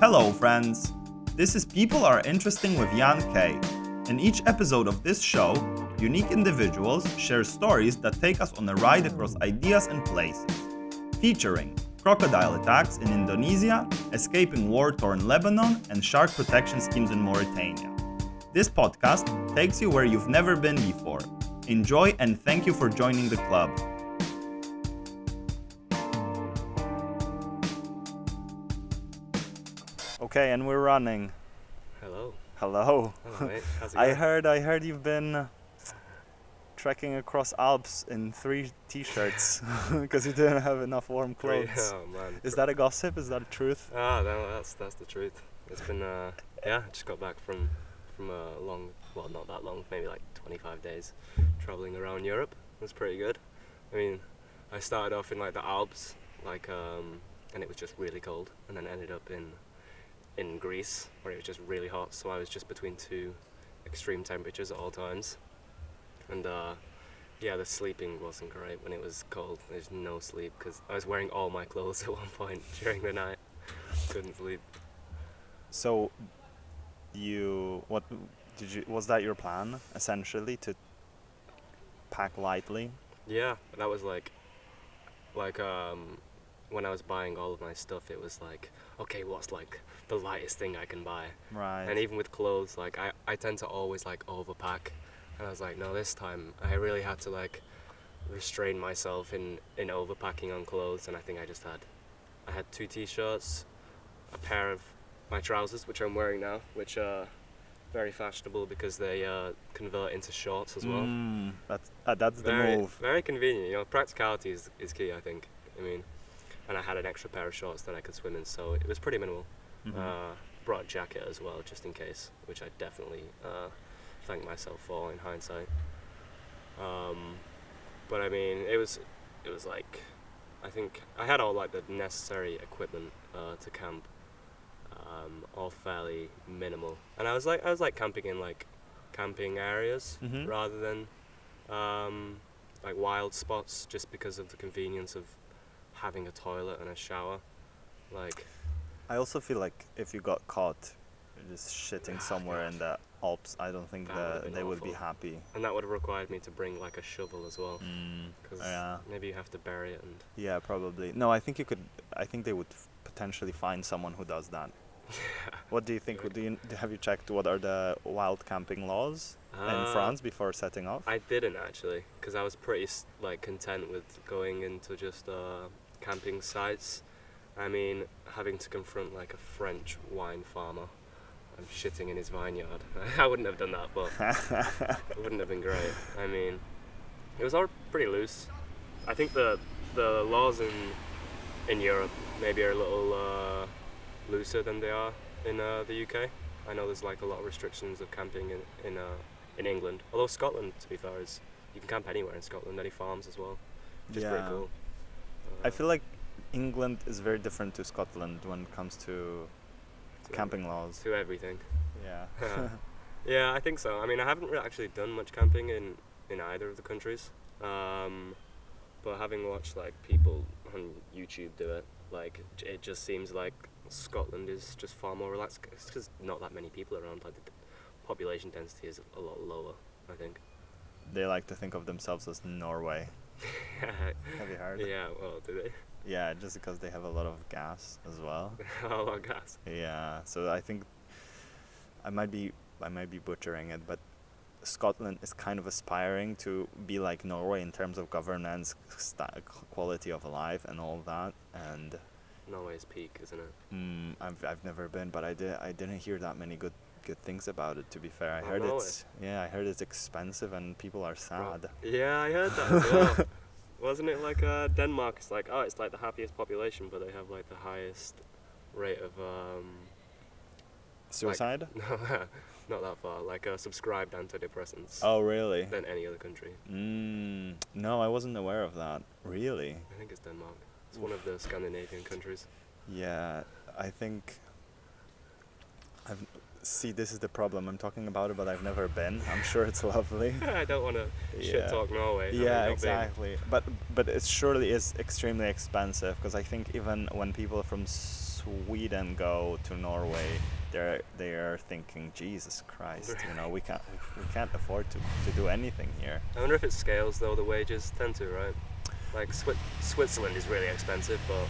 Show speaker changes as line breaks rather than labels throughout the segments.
Hello, friends. This is People Are Interesting with Jan K. In each episode of this show, unique individuals share stories that take us on a ride across ideas and places, featuring crocodile attacks in Indonesia, escaping war torn Lebanon, and shark protection schemes in Mauritania. This podcast takes you where you've never been before. Enjoy and thank you for joining the club. Okay, and we're running.
Hello.
Hello.
Hello, mate. How's it
I heard I heard you've been trekking across Alps in three t-shirts because you didn't have enough warm clothes.
Oh man.
Is that a gossip? Is that a truth?
Ah, no, that's that's the truth. It's been uh, yeah, I just got back from from a long, well, not that long, maybe like 25 days, traveling around Europe. It was pretty good. I mean, I started off in like the Alps, like um, and it was just really cold, and then ended up in in Greece where it was just really hot. So I was just between two extreme temperatures at all times, and uh, yeah, the sleeping wasn't great when it was cold. There's no sleep because I was wearing all my clothes at one point during the night. Couldn't sleep.
So, you what did you? Was that your plan essentially to pack lightly?
Yeah, that was like, like um, when I was buying all of my stuff, it was like, okay, what's like the lightest thing I can buy?
Right.
And even with clothes, like I, I tend to always like overpack, and I was like, no, this time I really had to like restrain myself in in overpacking on clothes, and I think I just had, I had two t-shirts, a pair of my trousers, which I'm wearing now, which are very fashionable because they uh, convert into shorts as well.
Mm, that's uh, that's the move.
Very convenient. You know, practicality is, is key. I think. I mean, and I had an extra pair of shorts that I could swim in, so it was pretty minimal.
Mhm.
Uh, brought a jacket as well, just in case, which I definitely uh, thank myself for in hindsight. Um, but I mean, it was it was like I think I had all like the necessary equipment uh, to camp, um, all fairly minimal, and I was like I was like camping in like camping areas
Mhm.
rather than um, like wild spots, just because of the convenience of having a toilet and a shower. Like
I also feel like if you got caught just shitting
Ah,
somewhere in the Alps, I don't think
That
that they would be happy.
and that would have required me to bring like a shovel as well
Mm,
because
yeah.
maybe you have to bury it and
Yeah, probably. No, I think you could. I think they would f- potentially find someone who does that. What do you think? Do you have you checked what are the wild camping laws in
Uh,
France before setting off?
I didn't actually because I was pretty like content with going into just uh, camping sites. I mean, having to confront like a French wine farmer and shitting in his vineyard. I wouldn't have done that, but it wouldn't have been great. I mean, it was all pretty loose. I think the the laws in in Europe maybe are a little uh, looser than they are in uh, the UK. I know there's like a lot of restrictions of camping in in, uh, in England. Although Scotland, to be fair, is you can camp anywhere in Scotland, any farms as well, which is pretty
Yeah.
cool.
I
Uh,
feel like England is very different to Scotland when it comes to
to
camping laws.
to everything.
Yeah.
Yeah, I think so. I mean, I haven't really actually done much camping in, in either of the countries. Um, but having watched like people on YouTube do it, like it just seems like Scotland is just far more relaxed. It's because not that many people around. Like the population density is a lot lower. I think.
they like to think of themselves as Norway. Have you heard?
yeah. Well, do they?
Yeah, just because they have a lot of gas as well.
oh, I guess.
Yeah, so I think I might be I might be butchering it, but Scotland is kind of aspiring to be like Norway in terms of governance, sta- quality of life, and all that. And
Norway's peak, isn't it?
mm, I've I've never been, but I did I didn't hear that many good good things about it. To be fair, I heard it's yeah I heard it's expensive and people are sad.
Yeah, I heard that as well. Wasn't it like uh, Denmark? It's like oh, it's like the happiest population, but they have like the highest rate of um,
Suicide?
no, not that far. Like uh, subscribed antidepressants
oh really?
than any other country.
Mm, no, I wasn't aware of that. Really?
I think it's Denmark. It's one of the Scandinavian countries.
Yeah, I think I've See, this is the problem. I'm talking about it, but I've never been. I'm sure it's lovely.
I don't want to shit talk Norway.
Yeah, exactly. But but it surely is extremely expensive because I think even when people from Sweden go to Norway, they're they are thinking, Jesus Christ, you know, we can't we can't afford to, to do anything here.
I wonder if it scales though. The wages tend to, right? Like Swi- Switzerland is really expensive, but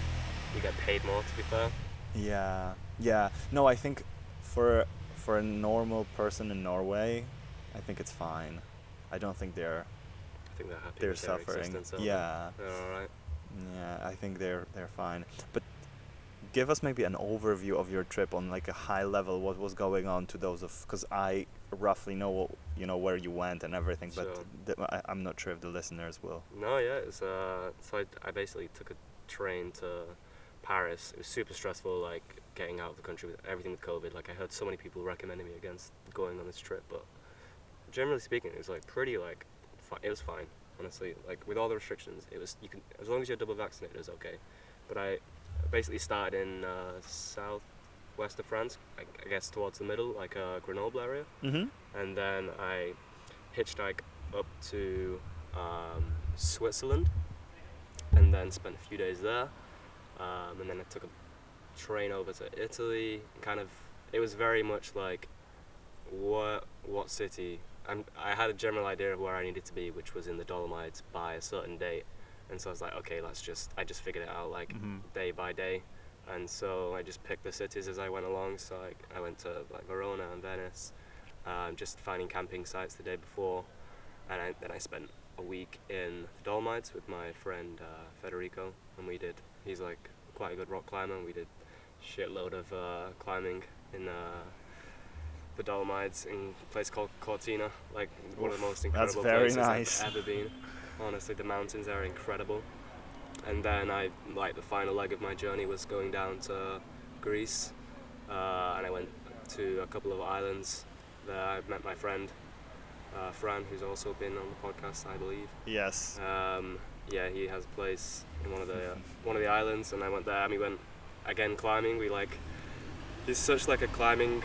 you get paid more. To be fair.
Yeah, yeah. No, I think for for a normal person in Norway, I think it's fine. I don't think they're
I think they're happy
they're suffering.
they?
Yeah,
They're all right.
yeah. I think they're they're fine. But give us maybe an overview of your trip on like a high level. What was going on to those of? Because I roughly know what, you know where you went and everything, but
Sure.
the, I, I'm not sure if the listeners will.
No, yeah. It's uh. So I, I basically took a train to Paris. It was super stressful, like getting out of the country with everything with COVID. Like I heard so many people recommending me against going on this trip, but generally speaking, it was like pretty like. Fi- it was fine, honestly. Like with all the restrictions, it was you can as long as you're double vaccinated, it was okay. But I basically started in uh, south west of France, I, I guess towards the middle, like uh, Grenoble area.
Mm-hmm.
and then I hitchhiked up to um, Switzerland, and then spent a few days there, um, and then I took a train over to Italy. Kind of, it was very much like, what what city? I'm, I had a general idea of where I needed to be, which was in the Dolomites by a certain date, and so I was like, okay, let's just. I just figured it out like
Mm-hmm.
day by day, and so I just picked the cities as I went along. So I, I went to like Verona and Venice, um, just finding camping sites the day before, and I, then I spent a week in the Dolomites with my friend uh, Federico, and we did. He's like quite a good rock climber, we did shitload of uh, climbing in uh, the Dolomites in a place called Cortina, like one of the most incredible places
nice.
I've ever been. Honestly, the mountains are incredible. And then I, like, the final leg of my journey was going down to Greece, uh, and I went to a couple of islands. There I met my friend, uh, Fran, who's also been on the podcast, I believe.
Yes.
Um, yeah, he has a place in one of the uh, one of the islands, and I went there. And we went again climbing. We like he's such like a climbing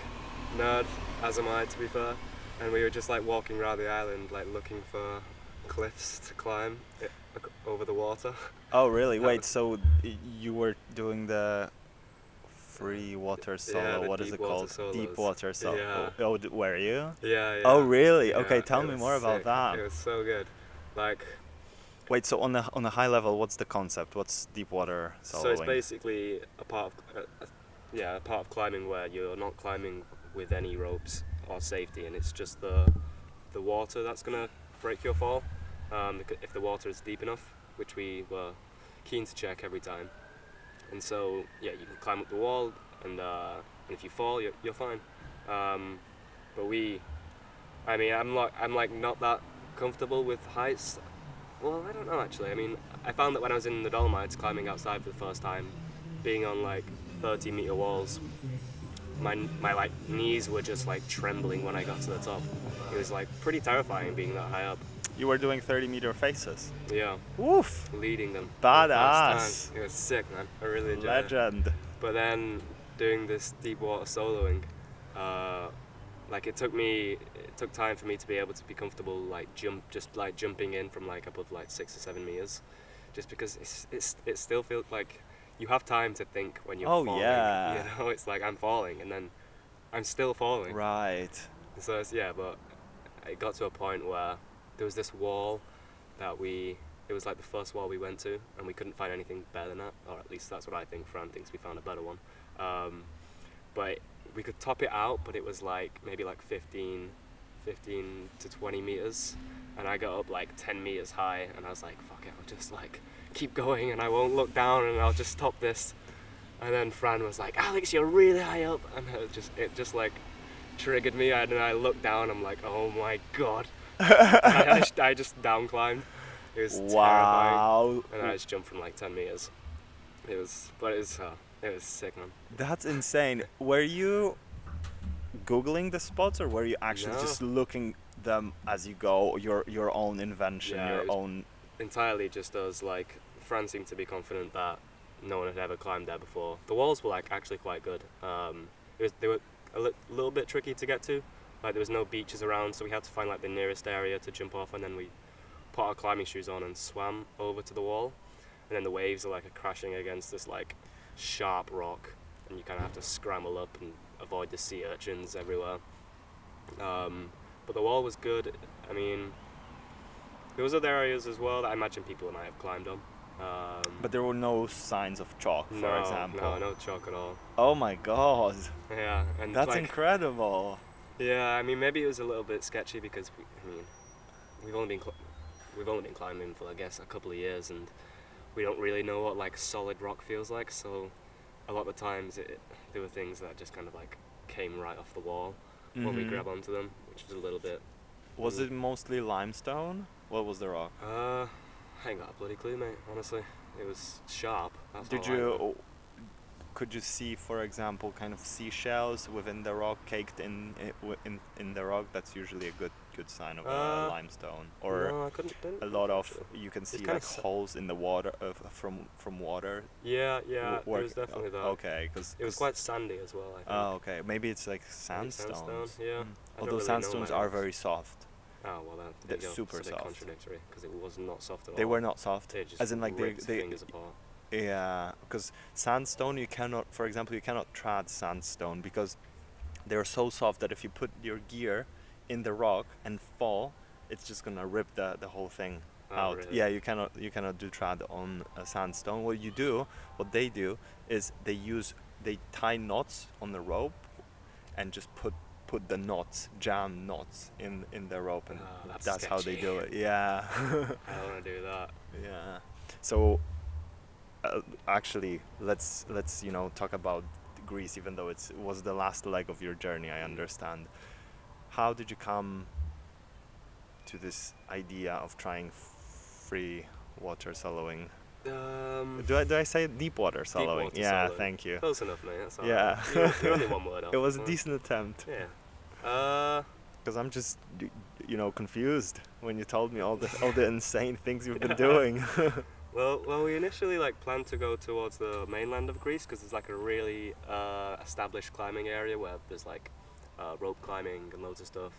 nerd, as am I, to be fair. And we were just like walking around the island, like looking for cliffs to climb i- ac- over the water.
Oh, really? Wait, so you were doing the free water solo?
the
what is it called?
solos.
Deep water solo.
Yeah.
Oh, d- were you?
Yeah, yeah.
Oh, really?
Yeah,
okay, tell me more about that.
It was so good. Like,
Wait, so on the on the high level, what's the concept? What's deep water soloing?
So it's basically a part of, uh, yeah, a part of climbing where you're not climbing with any ropes or safety, and it's just the the water that's gonna break your fall. Um, if the water is deep enough, which we were keen to check every time. And so yeah, you can climb up the wall, and, uh, and if you fall, you're, you're fine. Um, but we, I mean, I'm like I'm like not that comfortable with heights. Well, I don't know actually. I mean, I found that when I was in the Dolomites climbing outside for the first time, being on like 30 meter walls, my my like knees were just like trembling when I got to the top. It was like pretty terrifying being that high up.
you were doing 30 meter faces.
Yeah,
Woof!
leading them. the
Badass.
time. It was sick, man. I really enjoyed it.
Legend.
But then doing this deep water soloing, uh, like it took me, it took time for me to be able to be comfortable, like jump, just like jumping in from like above like six or seven meters, just because it's it's it still feels like you have time to think when you're
Oh,
falling.
yeah.
You know, it's like I'm falling and then I'm still falling.
Right.
So it's, yeah, but it got to a point where there was this wall that we. It was like the first wall we went to, and we couldn't find anything better than that, or at least that's what I think. Fran thinks we found a better one. Um, but we could top it out, but it was like maybe like 15, 15 to 20 meters, and I got up like 10 meters high, and I was like, fuck it, I'll just like keep going, and I won't look down, and I'll just stop this. And then Fran was like, Alex, you're really high up, and it just it just like triggered me, and I looked down, I'm like, oh my god. I, just, I just down climbed. It was terrifying. And I just jumped from like 10 meters. It was, but it was, uh, it was sick, man.
That's insane. Were you googling the spots, or were you actually
No.
just looking them as you go? Your your own invention,
Yeah,
your own.
Entirely just us, like, Fran seemed to be confident that no one had ever climbed there before. The walls were like actually quite good. Um, it was, they were a li- little bit tricky to get to. Like there was no beaches around, so we had to find like the nearest area to jump off, and then we put our climbing shoes on and swam over to the wall. And then the waves are like crashing against this like sharp rock, and you kind of have to scramble up and avoid the sea urchins everywhere. Um, but the wall was good. I mean, there was other areas as well that I imagine people might have climbed on. Um,
But there were no signs of chalk, for
no,
example.
no, no chalk at all.
Oh my god,
Yeah, and
that's
like,
incredible.
Yeah, I mean maybe it was a little bit sketchy because we, I mean, we've only been cl- we've only been climbing for I guess a couple of years and we don't really know what like solid rock feels like. So a lot of the times it, there were things that just kind of like came right off the wall when we
Mhm.
grab onto them, which was a little bit.
Was it mostly limestone? What was the rock?
Uh, I ain't got a bloody clue, mate. Honestly, it was sharp. That's
Did
all I know.
you? Could you see, for example, kind of seashells within the rock, caked in in in the rock? That's usually a good good sign of a
Uh,
limestone. Or
no, I couldn't. didn't-
a lot of
actually.
you can see like holes in the water of from from water.
Yeah, yeah.
w-
definitely that.
Okay, because
It was quite sandy as well. I think.
Oh, okay. Maybe it's like
sandstone, yeah.
Mm. Although
really
sandstones are very soft.
Oh well, that,
They're
go.
super
it's a bit
soft.
contradictory because it was not soft at all.
They were not soft.
They just
As in, like, they- they-
fingers apart.
Yeah, because sandstone you cannot, for example, you cannot trad sandstone because they're so soft that if you put your gear in the rock and fall, it's just gonna rip the, the whole thing
Oh,
out.
really?
Yeah, you cannot you cannot do trad on a sandstone. What you do, what they do, is they use they tie knots on the rope, and just put put the knots, jam knots in in the rope, and
Oh, that's
that's how they do it. Yeah.
I don't want to do that.
Yeah. So, uh, actually, let's let's you know talk about Greece, even though it's, it was the last leg of your journey. I understand. How did you come to this idea of trying free water soloing?
Um,
Do I do I say deep water soloing?
water
yeah,
soloing.
thank you.
close enough, mate. That's
Yeah.
right. You're, you're only one word.
It was a
Uh,
decent attempt
Yeah. Uh,
because I'm just you know confused when you told me all the all the insane things you've been doing.
well, well, we initially like planned to go towards the mainland of Greece because there's like a really uh, established climbing area where there's like uh, rope climbing and loads of stuff.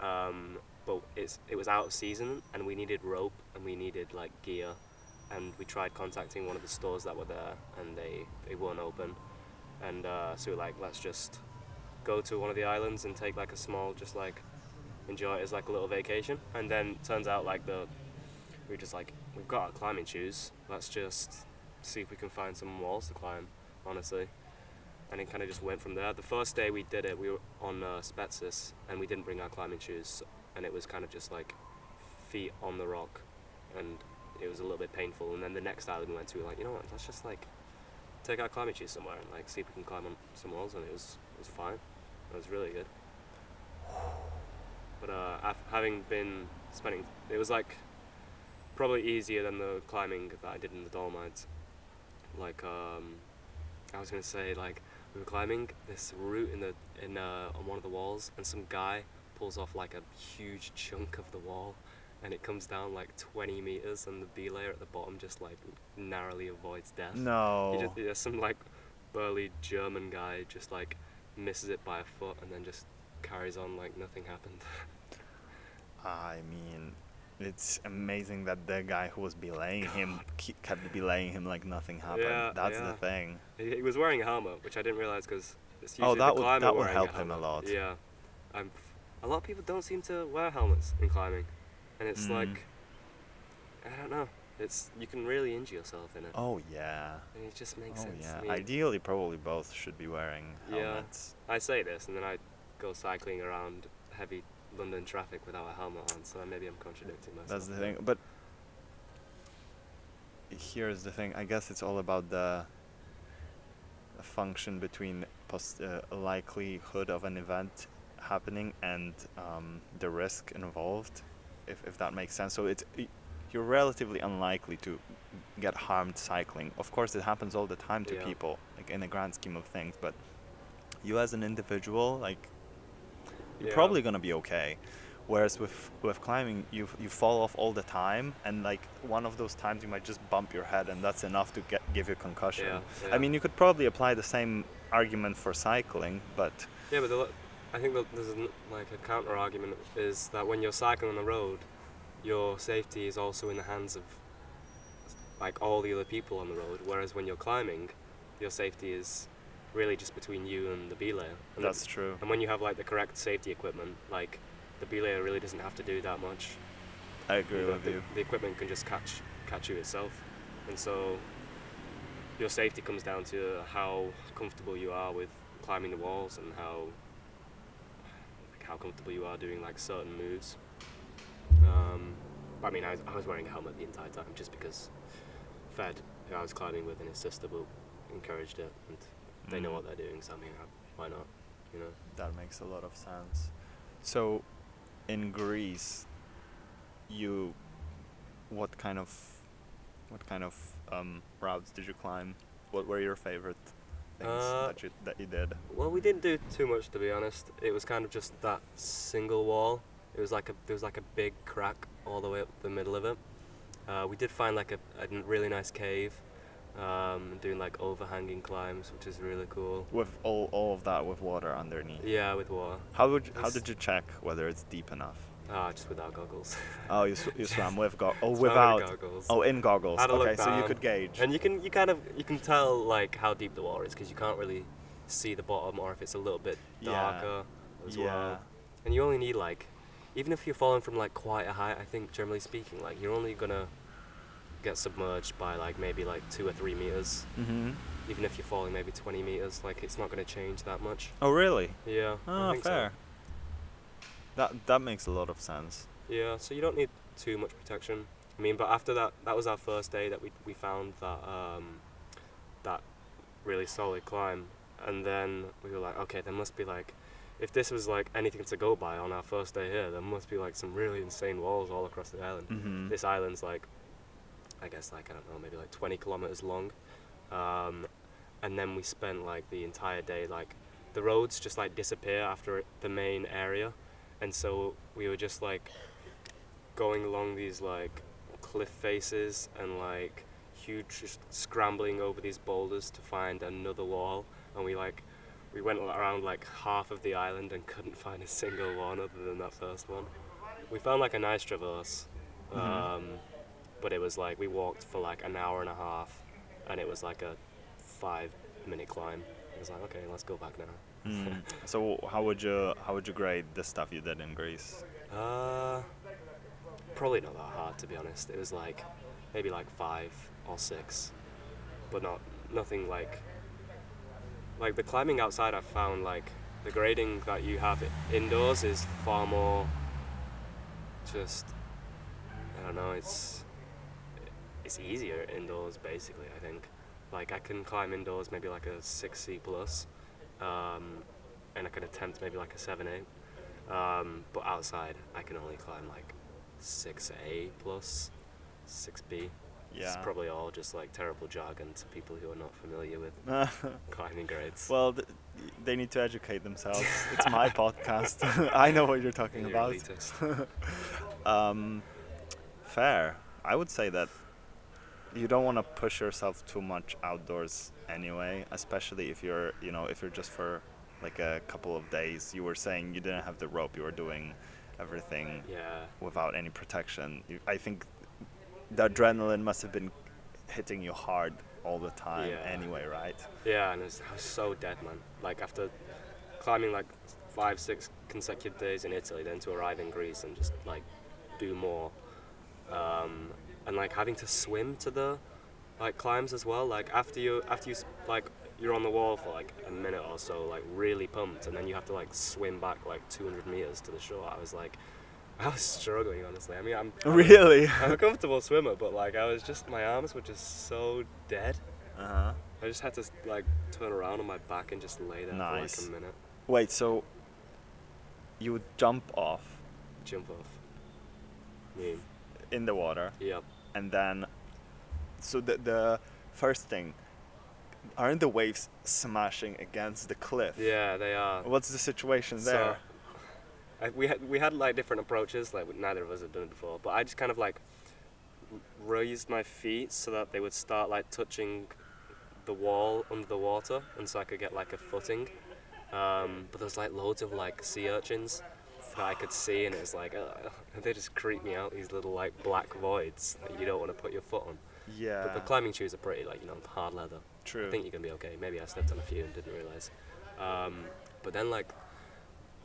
Um, but it's it was out of season and we needed rope and we needed like gear, and we tried contacting one of the stores that were there and they they weren't open, and uh, so we like let's just go to one of the islands and take like a small just like enjoy it as like a little vacation. And then turns out like the we were just like we've got our climbing shoes. Let's just see if we can find some walls to climb honestly and it kind of just went from there. The first day we did it we were on uh, Spetses and we didn't bring our climbing shoes and it was kind of just like feet on the rock and it was a little bit painful. And then the next island we went to we were like you know what? Let's just like take our climbing shoes somewhere and like see if we can climb on some walls and it was it was fine. It was really good. But uh, having been spending, it was like probably easier than the climbing that I did in the Dolomites. Like um, I was gonna say, like we were climbing this route in the in uh, on one of the walls, and some guy pulls off like a huge chunk of the wall, and it comes down like 20 meters, and the belayer at the bottom just like narrowly avoids death.
no.
He just, yeah, some like burly German guy just like misses it by a foot and then just carries on like nothing happened.
I mean, it's amazing that the guy who was belaying him kept belaying him like nothing happened.
Yeah,
That's the thing.
he, he was wearing a helmet, which I didn't realize because it's usually
Oh,
usually
that
the
would- that would help him a lot.
Yeah, I'm, a lot of people don't seem to wear helmets in climbing, and it's
Mm.
like I don't know. It's you can really injure yourself in it,
Oh yeah.
and it just makes
Oh
sense.
yeah.
to me.
Ideally, probably both should be wearing helmets. Yeah.
I say this, and then I go cycling around heavy London traffic without a helmet on, so maybe I'm contradicting myself.
That's the thing. But here's the thing. I guess it's all about the function between post- uh, likelihood of an event happening and um, the risk involved, if, if that makes sense. So it's you're relatively unlikely to get harmed cycling. Of course, it happens all the time to
Yeah.
people, like in the grand scheme of things. But you as an individual, like you're
Yeah.
probably gonna be okay. Whereas with with climbing, you you fall off all the time, and like one of those times you might just bump your head, and that's enough to get give you concussion.
Yeah,
I mean, you could probably apply the same argument for cycling, but
Yeah, but the, I think there's an, like a counter argument is that when you're cycling on the road, your safety is also in the hands of like all the other people on the road. Whereas when you're climbing, your safety is really just between you and the belayer. And,
That's true.
and when you have like the correct safety equipment, like the belayer really doesn't have to do that much.
I agree
the,
with
the,
you.
the equipment can just catch catch you itself, and so your safety comes down to how comfortable you are with climbing the walls and how like how comfortable you are doing like certain moves. Um, I mean, I was, I was wearing a helmet the entire time just because Fed, who I was climbing with, and his sister encouraged it, and they know
Mm.
what they're doing. So I mean, uh, why not? You know.
That makes a lot of sense. So, in Greece, you, what kind of, what kind of um, routes did you climb? What were your favorite things
Uh,
that you that you did?
Well, we didn't do too much to be honest. It was kind of just that single wall. It was like a there was like a big crack all the way up the middle of it. Uh, we did find like a, a really nice cave, um, doing like overhanging climbs, which is really cool.
With all, all of that with water underneath.
Yeah, with water.
How would you, how did you check whether it's deep enough?
Ah, just without goggles.
Oh, you, sw- you swam with oh
with
without
goggles.
oh in goggles.
Had to look
Okay, so you could gauge.
And you can you kind of you can tell like how deep the water is because you can't really see the bottom or if it's a little bit
Yeah.
darker as
yeah.
well. And you only need like, even if you're falling from like quite a height, I think generally speaking, like you're only gonna get submerged by like maybe like two or three meters.
Mm-hmm.
Even if you're falling maybe 20 meters, like it's not gonna change that much.
Oh really?
Yeah.
Oh,
think so.
fair. That that makes a lot of sense.
Yeah, so you don't need too much protection. I mean, but after that, that was our first day that we we found that um, that really solid climb, and then we were like, okay, there must be like, if this was like anything to go by on our first day here, there must be like some really insane walls all across the island.
Mm-hmm.
This island's like, I guess like I don't know, maybe like 20 kilometers long, um, and then we spent like the entire day like, the roads just like disappear after the main area, and so we were just like going along these like cliff faces and like huge just scrambling over these boulders to find another wall. And we like we went around like half of the island and couldn't find a single one other than that first one. We found like a nice traverse.
Mhm.
um, but it was like we walked for like an hour and a half and it was like a five minute climb it was like okay let's go back now
Mm. So how would you how would you grade the stuff you did in Greece?
Uh, probably not that hard to be honest. It was like maybe like five or six, but not nothing like like the climbing outside. I found like the grading that you have indoors is far more just I don't know. It's it's easier indoors basically. I think like I can climb indoors maybe like a six C plus, um, and I can attempt maybe like a seven eight. Um, but outside, I can only climb like 6A plus 6B. It's
Yeah.
probably all just like terrible jargon to people who are not familiar with climbing grades.
well, th- they need to educate themselves. it's my podcast. I know what you're talking
You're
about. Um, fair. I would say that you don't want to push yourself too much outdoors anyway, especially if you're, you know, if you're just for like a couple of days. You were saying you didn't have the rope. You were doing everything
yeah,
without any protection. You, I think the adrenaline must have been hitting you hard all the time
Yeah.
anyway, right?
yeah, and it was, I was so dead, man. Like after climbing like five, six consecutive days in Italy, then to arrive in Greece and just like do more, um, and like having to swim to the like climbs as well. Like after you after you like you're on the wall for like a minute or so, like really pumped, and then you have to like swim back like 200 meters to the shore. I was like, I was struggling honestly. I mean, I'm I'm
Really?
I'm a comfortable swimmer, but like I was just my arms were just so dead.
Uh huh.
I just had to like turn around on my back and just lay there
Nice.
for like a minute,
Wait, so you would jump off
jump off. Me,
in the water
yep.
And then so the the first thing aren't the waves smashing against the cliff?
Yeah, they are.
What's the situation there?
So, I, we had we had like different approaches. Like neither of us had done it before, but I just kind of like raised my feet so that they would start like touching the wall under the water, and so I could get like a footing. Um, but there's like loads of like sea urchins that I could see, and it was like uh, they just creep me out. These little like black voids that you don't want to put your foot on.
Yeah.
But the climbing shoes are pretty like you know hard leather.
True.
I think you're gonna be okay. Maybe I stepped on a few and didn't realize. Um, but then like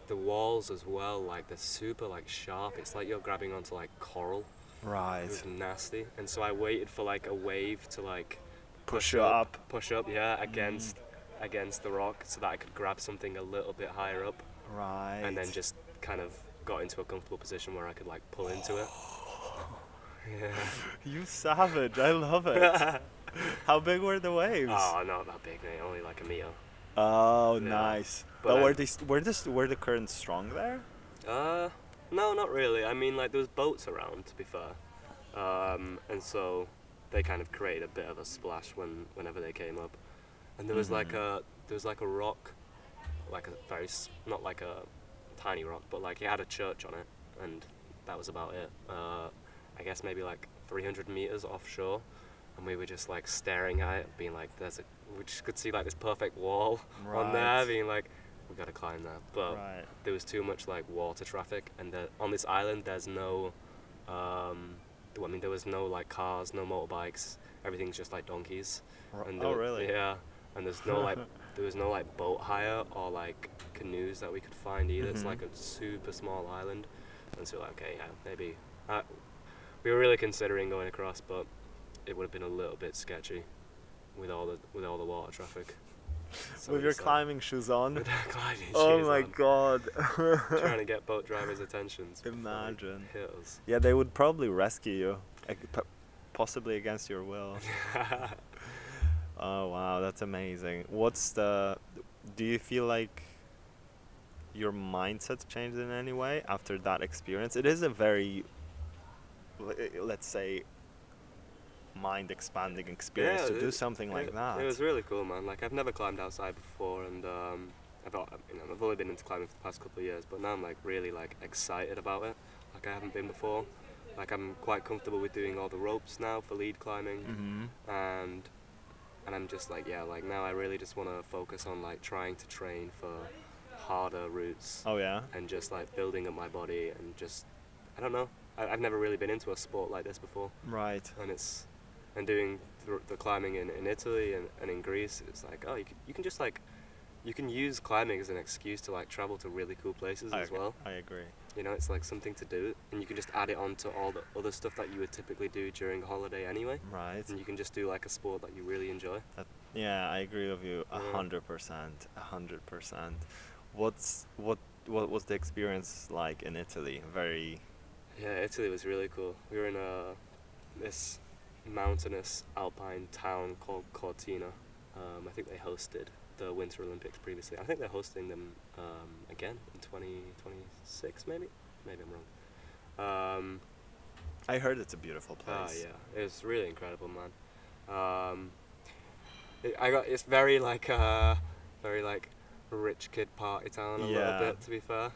the walls as well, like they're super like sharp. It's like you're grabbing onto like coral.
right.
It was nasty. And so I waited for like a wave to like
Push you up.
push up, yeah, against against the rock, so that I could grab something a little bit higher up,
Right.
and then just kind of got into a comfortable position where I could like pull into it. Yeah.
You savage. I love it. How big were the waves?
oh, not that big, mate. Only like a meter.
Oh,
Yeah.
nice.
But
But, were they were this were the currents strong there?
Uh, no, not really. I mean, like there was boats around, to be fair, um, and so they kind of created a bit of a splash when whenever they came up. And there was like a there was like a rock, like a very not like a tiny rock, but like it had a church on it, and that was about it. Uh, I guess maybe like 300 meters offshore, and we were just like staring at it, being like, "There's a," we just could see like this perfect wall on there,
Right.
being like, "We gotta climb that," but
right.
there was too much like water traffic, and the, on this island there's no, um, I mean there was no like cars, no motorbikes. Everything's just like donkeys. And
oh, really?
Yeah, and there's no like there was no like boat hire or like canoes that we could find either. It's
Mhm.
like a super small island, and so like okay, yeah, maybe. Uh, we were really considering going across, but it would have been a little bit sketchy with all the with all the water traffic. So
With your
decided-
climbing shoes on.
climbing
oh
shoes
my
on,
god.
Trying to get boat drivers' attentions.
Imagine.
Hills.
yeah, they would probably rescue you, possibly against your will. Oh wow, that's amazing. What's the? Do you feel like your mindset changed in any way after that experience? It is a very, let's say, mind-expanding experience
Yeah,
to do
it-
something like that.
It was really cool, man. Like I've never climbed outside before, and um, I've you know I've only been into climbing for the past couple of years, but now I'm like really like excited about it. Like I haven't been before. Like I'm quite comfortable with doing all the ropes now for lead climbing,
mm-hmm.
and and I'm just like yeah, like now I really just want to focus on like trying to train for harder routes
Oh yeah.
and just like building up my body and just I don't know. I, I've never really been into a sport like this before
Right.
and it's and doing the, the climbing in, in Italy and, and in Greece, it's like oh you can, you can just like you can use climbing as an excuse to like travel to really cool places
I
as well.
I agree.
You know, it's like something to do, and you can just add it on to all the other stuff that you would typically do during a holiday anyway.
Right.
And you can just do like a sport that you really enjoy.
Yeah, I agree with you a hundred percent. A hundred percent. What's what? What was the experience like in Italy? Very.
Yeah, Italy was really cool. We were in a this mountainous alpine town called Cortina. Um, I think they hosted the Winter Olympics previously. I think they're hosting them um, again in 2026, maybe. Maybe I'm wrong. Um,
I heard it's a beautiful
ah,
place.
yeah, it's really incredible, man. Um, it, I got it's very like uh, very like rich kid party town a
Yeah.
little bit, to be fair.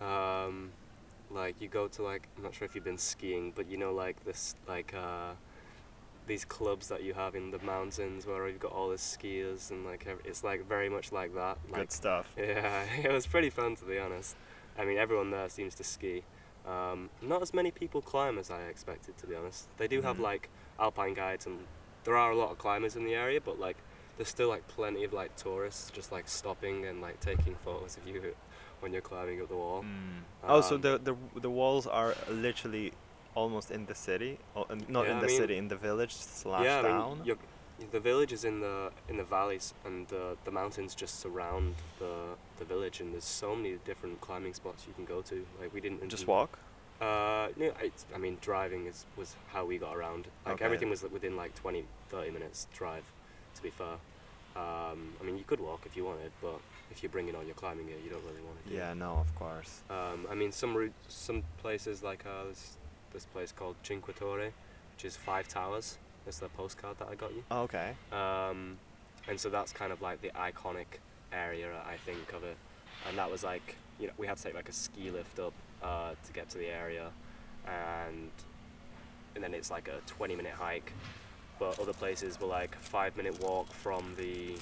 Um, like you go to like I'm not sure if you've been skiing, but you know like this like uh, these clubs that you have in the mountains where you've got all the skiers and like it's like very much like that. Like
Good stuff.
yeah, it was pretty fun to be honest. I mean, everyone there seems to ski. Um, not as many people climb as I expected, to be honest. They do have
Mhm.
like alpine guides, and there are a lot of climbers in the area, but like there's still like plenty of like tourists just like stopping and like taking photos of you when you're climbing up the wall.
Mm. oh, so
Um,
the, the the walls are literally almost in the city, or, uh, not
Yeah,
in
I
the
mean-
city, in the village slash
yeah, I mean, the village is in the in the valleys, and the the mountains just surround the the village, and there's so many different climbing spots you can go to. Like we didn't
Just walk.
Uh, no, it's, I mean, driving is was how we got around. Like
Okay.
everything was within like 20, 30 minutes drive. To be fair, um, I mean, you could walk if you wanted, but if you're bringing all your climbing gear, you don't really want to. do
Yeah,
it.
no, of course.
Um, I mean, some route, some places like uh, this, this place called Cinque Torri, which is five towers. That's the postcard that I got you.
Oh, okay.
Um, and so that's kind of like the iconic area, I think, of it. And that was like, you know, we had to take like a ski lift up uh, to get to the area, and and then it's like a 20 minute hike. But other places were like a five minute walk from the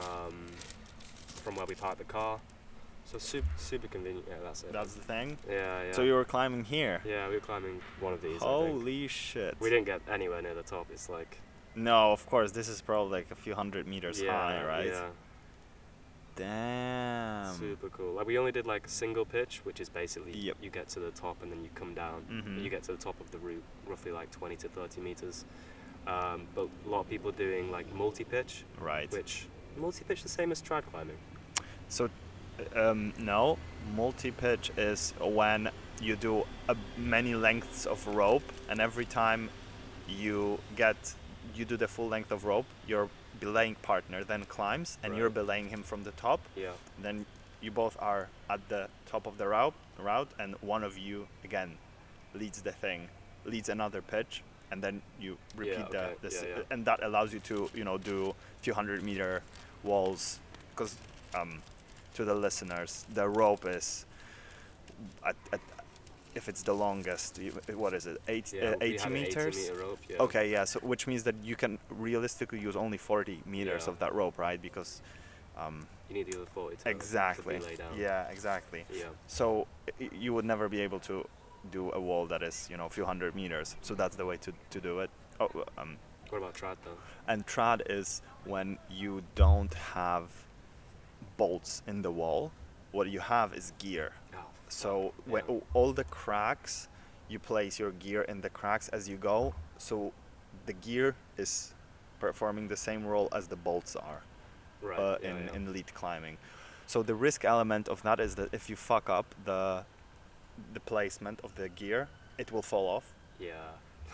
um, from where we parked the car. So super super convenient. Yeah, that's it.
That's the thing.
yeah, yeah.
So you were climbing here.
Yeah, we were climbing one of these.
Holy shit.
We didn't get anywhere near the top. It's like
No, of course. This is probably like a few hundred meters
yeah,
high, right?
Yeah,
Damn.
super cool. Like we only did like a single pitch, which is basically
Yep.
you get to the top and then you come down.
Mhm.
You get to the top of the route, roughly like 20 to 30 meters. Um, but a lot of people doing like multi-pitch,
Right.
which multi-pitch the same as trad climbing.
So, um, no, multi-pitch is when you do a, many lengths of rope, and every time you get you do the full length of rope, your belaying partner then climbs, and you're belaying him from the top.
Yeah.
Then you both are at the top of the route, route, and one of you again leads the thing, leads another pitch, and then you repeat
okay.
the, the
Yeah, yeah.
and that allows you to you know do a few hundred meter walls because um, to the listeners the rope is at, at, if it's the longest what is it eight,
Yeah,
uh,
we
80
have
meters
80 meter rope. Yeah.
okay yeah so which means that you can realistically use only 40 meters
Yeah.
of that rope right because um,
You need the other 40 to,
exactly
to
yeah exactly
Yeah.
so you would never be able to do a wall that is you know a few hundred meters so that's the way to, to do it oh um,
What about trad though?
and trad is when you don't have bolts in the wall what you have is gear
Oh,
so
fuck,
when
yeah.
all the cracks you place your gear in the cracks as you go so the gear is performing the same role as the bolts are
right.
uh,
yeah,
in,
yeah.
in lead climbing. So the risk element of that is that if you fuck up the the placement of the gear, it will fall off.
yeah.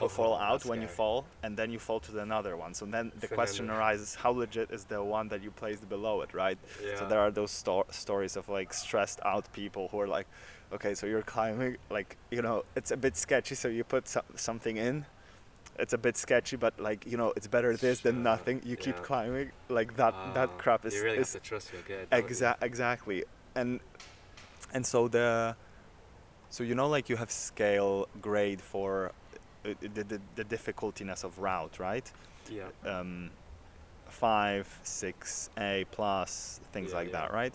It fall out when you fall, and then you fall to the another one. So then the question arises: How legit is the one that you placed below it, right?
Yeah.
So there are those sto- stories of like stressed out people who are like, okay, so you're climbing, like you know, it's a bit sketchy. So you put so- something in. It's a bit sketchy, but like you know, it's better this than nothing. You keep climbing, like that.
Ah,
that crap is
You really
is
have to trust your don't?
Exa- exactly and and so the so you know like you have scale grade for the, the, the difficultiness of route right
Yeah.
um, five six a plus things
Yeah,
like
yeah.
that right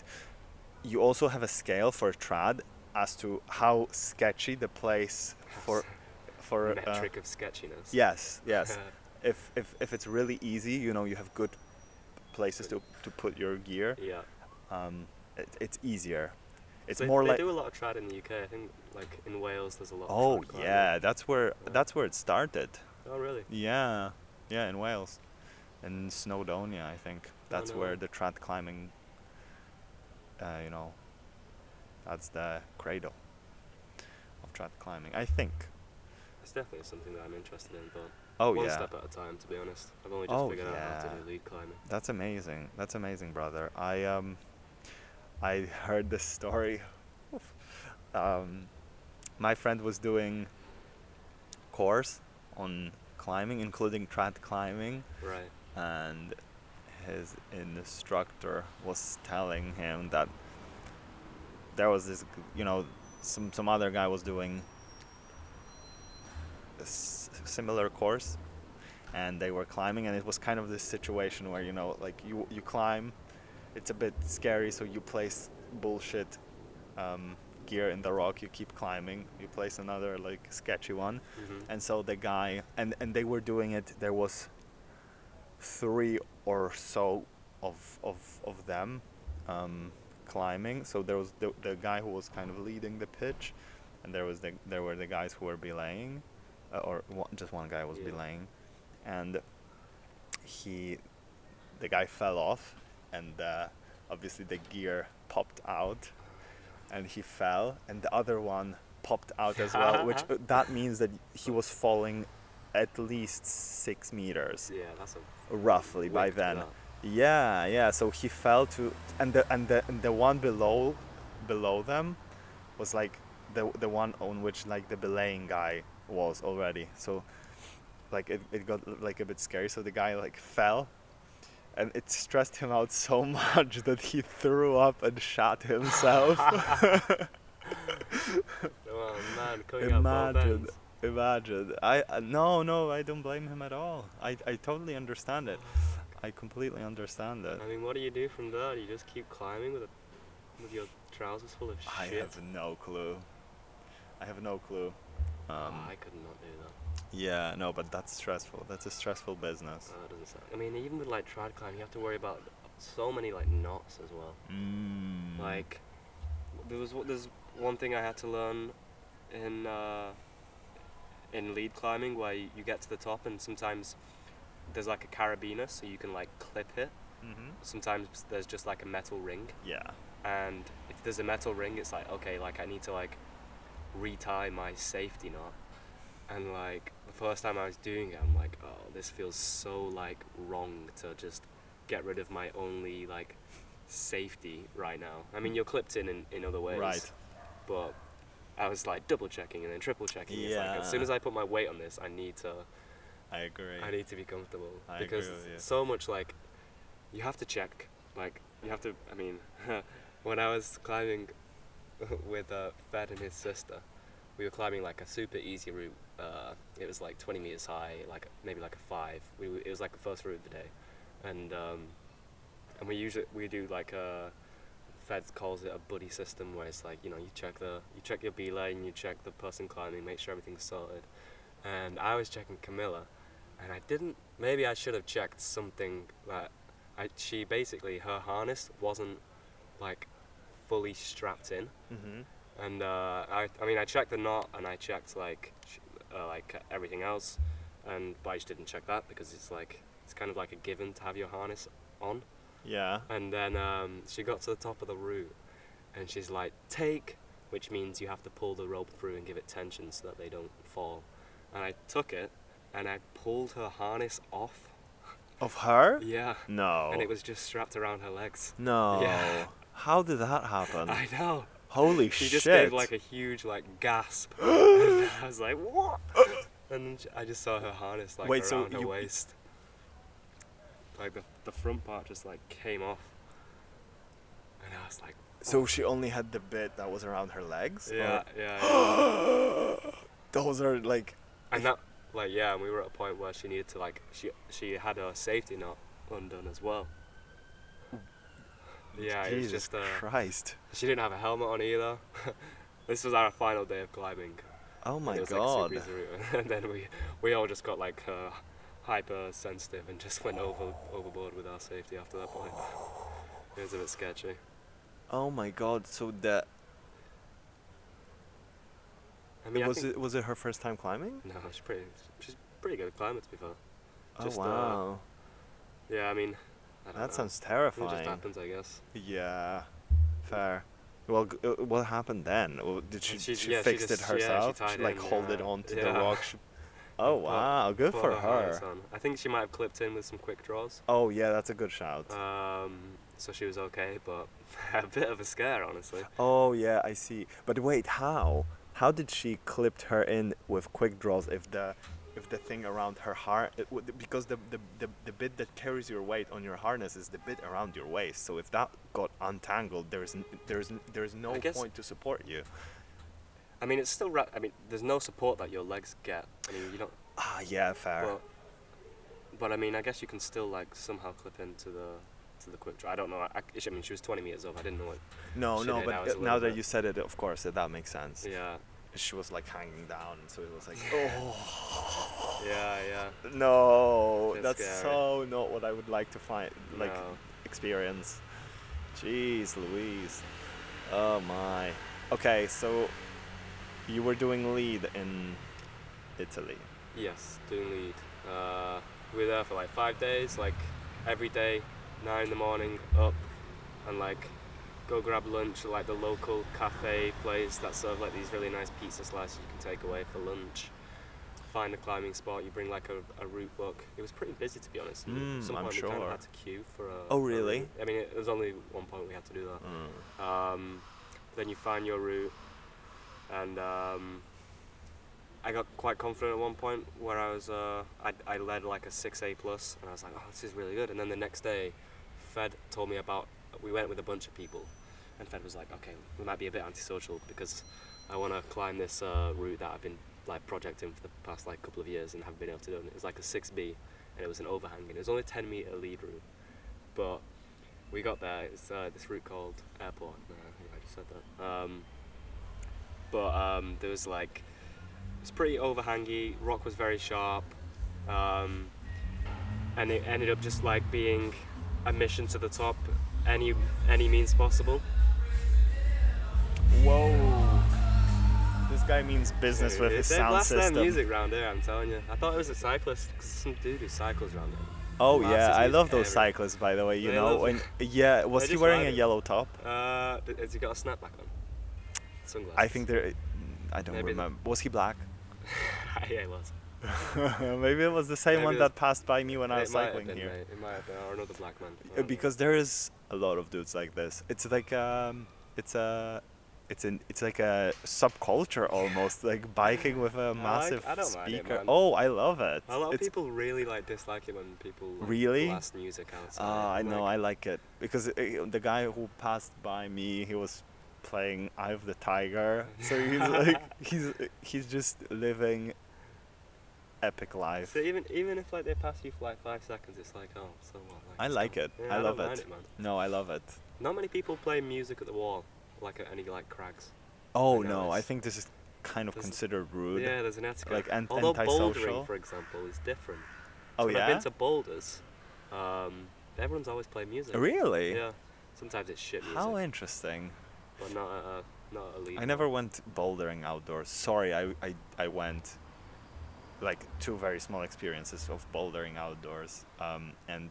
you also have a scale for trad as to how sketchy the place for for uh,
metric of sketchiness.
yes yes if, if if it's really easy you know you have good places to, to put your gear
yeah.
um, it, it's easier. It's
They-
more
they
like
do a lot of trad in the UK. I think like in Wales there's a lot.
oh
of trad climbing.
yeah, that's where
Yeah.
that's where it started.
Oh really?
Yeah, yeah, in Wales, in Snowdonia, I think that's
no.
where the trad climbing. Uh, you know, that's the cradle of trad climbing. I think.
It's definitely something that I'm interested in, but
Oh
one
yeah,
step at a time. To be honest, I've only just
Oh,
figured out how to do lead climbing.
that's amazing. That's amazing, brother. I um, I heard this story. um, my friend was doing course on climbing, including trad climbing,
Right.
and his instructor was telling him that there was this, you know, some some other guy was doing a s- similar course, and they were climbing, and it was kind of this situation where you know, like you you climb, it's a bit scary, so you place bullshit um, gear in the rock, you keep climbing, you place another like sketchy one,
hmm
and so the guy and and they were doing it there was three or so of of of them um, climbing. So there was the, the guy who was kind of leading the pitch and there was the there were the guys who were belaying uh, or one, just one guy was
Yeah.
belaying. And he the guy fell off and uh, obviously the gear popped out and he fell and the other one popped out as well which uh, that means that he was falling at least six meters.
Yeah, that's a
roughly by then.
that.
yeah yeah so he fell to and the and the and the one below below them was like the the one on which like the belaying guy was already. So like it, it got like a bit scary. So the guy like fell and it stressed him out so much that he threw up and shot himself
Oh man, coming
Imagine. Imagine. I uh, no no I don't blame him at all. I I totally understand it. I completely understand it.
I mean, what do you do from there? You just keep climbing with a, with your trousers full of shit.
I have no clue. I have no clue. Um,
I could not do that.
yeah, no, but that's stressful. That's a stressful business.
Oh, that doesn't sound. I mean, even with like trad climb, you have to worry about so many like knots as well.
Mm.
Like, there was there's one thing I had to learn in uh, in lead climbing where you, you get to the top and sometimes there's like a carabiner so you can like clip it.
hmm
Sometimes there's just like a metal ring
Yeah.
and if there's a metal ring it's like okay like I need to like retie my safety knot. And like the first time I was doing it I'm like oh this feels so like wrong to just get rid of my only like safety right now. I mean you're clipped in in, in other ways.
Right.
but I was like double checking and then triple checking. It's like as soon as I put my weight on this I need to
I agree.
I need to be comfortable.
I agree
because so much like you have to check. Like you have to I mean when I was climbing with uh, Fed and his sister we were climbing like a super easy route uh, it was like 20 meters high like maybe like a five we, it was like the first route of the day and um, and we usually we do like a Fed calls it a buddy system where it's like you know you check the you check your belay and you check the person climbing make sure everything's sorted and I was checking Camilla and I didn't. Maybe I should have checked something that I. She basically her harness wasn't like fully strapped in,
hmm
and uh, I. I mean, I checked the knot and I checked like uh, like everything else, and but I just didn't check that because it's like it's kind of like a given to have your harness on.
Yeah.
And then um, she got to the top of the route, and she's like, "Take," which means you have to pull the rope through and give it tension so that they don't fall. And I took it, and I pulled her harness off.
Of her?
Yeah.
No.
And it was just strapped around her legs.
No.
Yeah.
How did that happen?
I know.
Holy
She
shit.
just gave like a huge like gasp. and I was like, what? And then sh- I just saw her harness like
Wait, so
her
you-
waist. Like the the front part just like came off. And I was like,
so oh. she only had the bit that was around her legs?
yeah, yeah. yeah.
Those are like.
and that like yeah, and we were at a point where she needed to like she she had her safety knot undone as well. Yeah, it was
Jesus
just uh,
Christ.
she didn't have a helmet on either. this was our final day of climbing.
Oh my
was
god.
Like and then we we all just got like uh, hyper sensitive and just went over overboard with our safety after that point. It was a bit sketchy.
oh my god. So that
I mean,
was
think,
it was it her first time climbing?
no, she's pretty she's pretty good at climber to be fair. Just,
oh
uh,
wow.
Yeah, I mean, I
that
know.
sounds terrifying.
It just happens, I guess.
Yeah. Fair. Well, g- uh, what happened then? Well, Did she,
She-
she
yeah, she
fixed it
just- yeah, she
herself?
tied
like
in,
hold it
yeah.
onto the
Yeah.
rock? She- Oh wow, good for her.
on. I think she might have clipped in with some quick draws.
Oh yeah, that's a good shout.
Um, so she was okay, but a bit of a scare, honestly.
Oh yeah, I see. But wait, how? How did she clipped her in with quick draws if the the thing around her heart because the, the, the, the bit that carries your weight on your harness is the bit around your waist. So if that got untangled, there's n- there's n- there's no
guess-
point to support you.
I mean, it's still. Ra- I mean, there's no support that your legs get. I mean, you don't.
Ah yeah, fair.
But, but I mean, I guess you can still like somehow clip into the to the quick draw. I don't know. I, I mean, she was 20 meters up. I didn't know it.
no, no, but now that
bit-
you said it, of course, that, that makes sense.
Yeah,
She was like hanging down, so it was like, oh
yeah, yeah.
no,
Bit
that's so not what I would like to find, like
No.
experience. Jeez, Louise. Oh my. Okay, so you were doing lead in Italy.
Yes, doing lead. Uh, we were there for like five days, like every day, nine in the morning, up, and like go grab lunch at like the local cafe place that serve like these really nice pizza slices you can take away for lunch. Find a climbing spot. You bring like a, a route book. It was pretty busy to be honest.
Mm,
some
I'm
point we kind of had to queue for a.
Oh, really?
route. I mean, it, there was only one point we had to do that.
Mm.
Um, then you find your route, and um, I got quite confident at one point where I was uh, I, I led like a six A plus, and I was like, oh, this is really good. And then the next day, Fed told me about we went with a bunch of people, and Fed was like, okay, we might be a bit antisocial because I want to climb this uh, route that I've been like projecting for the past like couple of years and haven't been able to do. it. It was like a six B, and it was an overhang and It was only 10 meter lead route, but we got there. It's uh, this route called Airport. No, I I just said that. Um, but um, there was like it's pretty overhangy. Rock was very sharp, um, and it ended up just like being a mission to the top, any any means possible.
Whoa. This guy means business with his sound
blast
system.
their music round here. I'm telling you. I thought it was a cyclist, some dude who cycles round here.
Oh
Blasts
yeah, I love those
everywhere.
cyclists by the way, you
They
know. When yeah, was he wearing a yellow top?
Uh, has he got a snapback on? Sunglasses.
I think there I don't
Maybe
remember. Was he black?
yeah, it was.
Maybe it was the same
Maybe
one that passed by me when I was cycling
been,
here.
It might have been, or another black man.
Uh,
know.
because there is a lot of dudes like this. It's like um, it's a, it's an, it's like a subculture almost, like biking with a massive
I it,
speaker.
man.
oh, I love it.
a lot of
it's,
people really like dislike it when people like,
Really?
blast music outside.
Ah, I know,
like,
I like it because uh, the guy who passed by me, he was playing Eye of the Tiger, so he's like, he's he's just living epic life.
So even even if like they pass you for like five seconds, it's like oh so what? Like,
I like
cool.
it.
Yeah,
I love
don't mind
it.
man.
No, I love it.
Not many people play music at the wall, like at any like crags.
Oh no, I think this is kind of
There's-
considered rude.
Yeah, there's an etiquette.
Like an-
Although
antisocial?
bouldering, for example, is different.
Oh
so when I've been to boulders, um, everyone's always playing music.
Really?
Yeah. Sometimes it's shit music,
How interesting.
but not at a not at a lead.
I never went bouldering outdoors. Sorry, I, I, I went like two very small experiences of bouldering outdoors. Um, and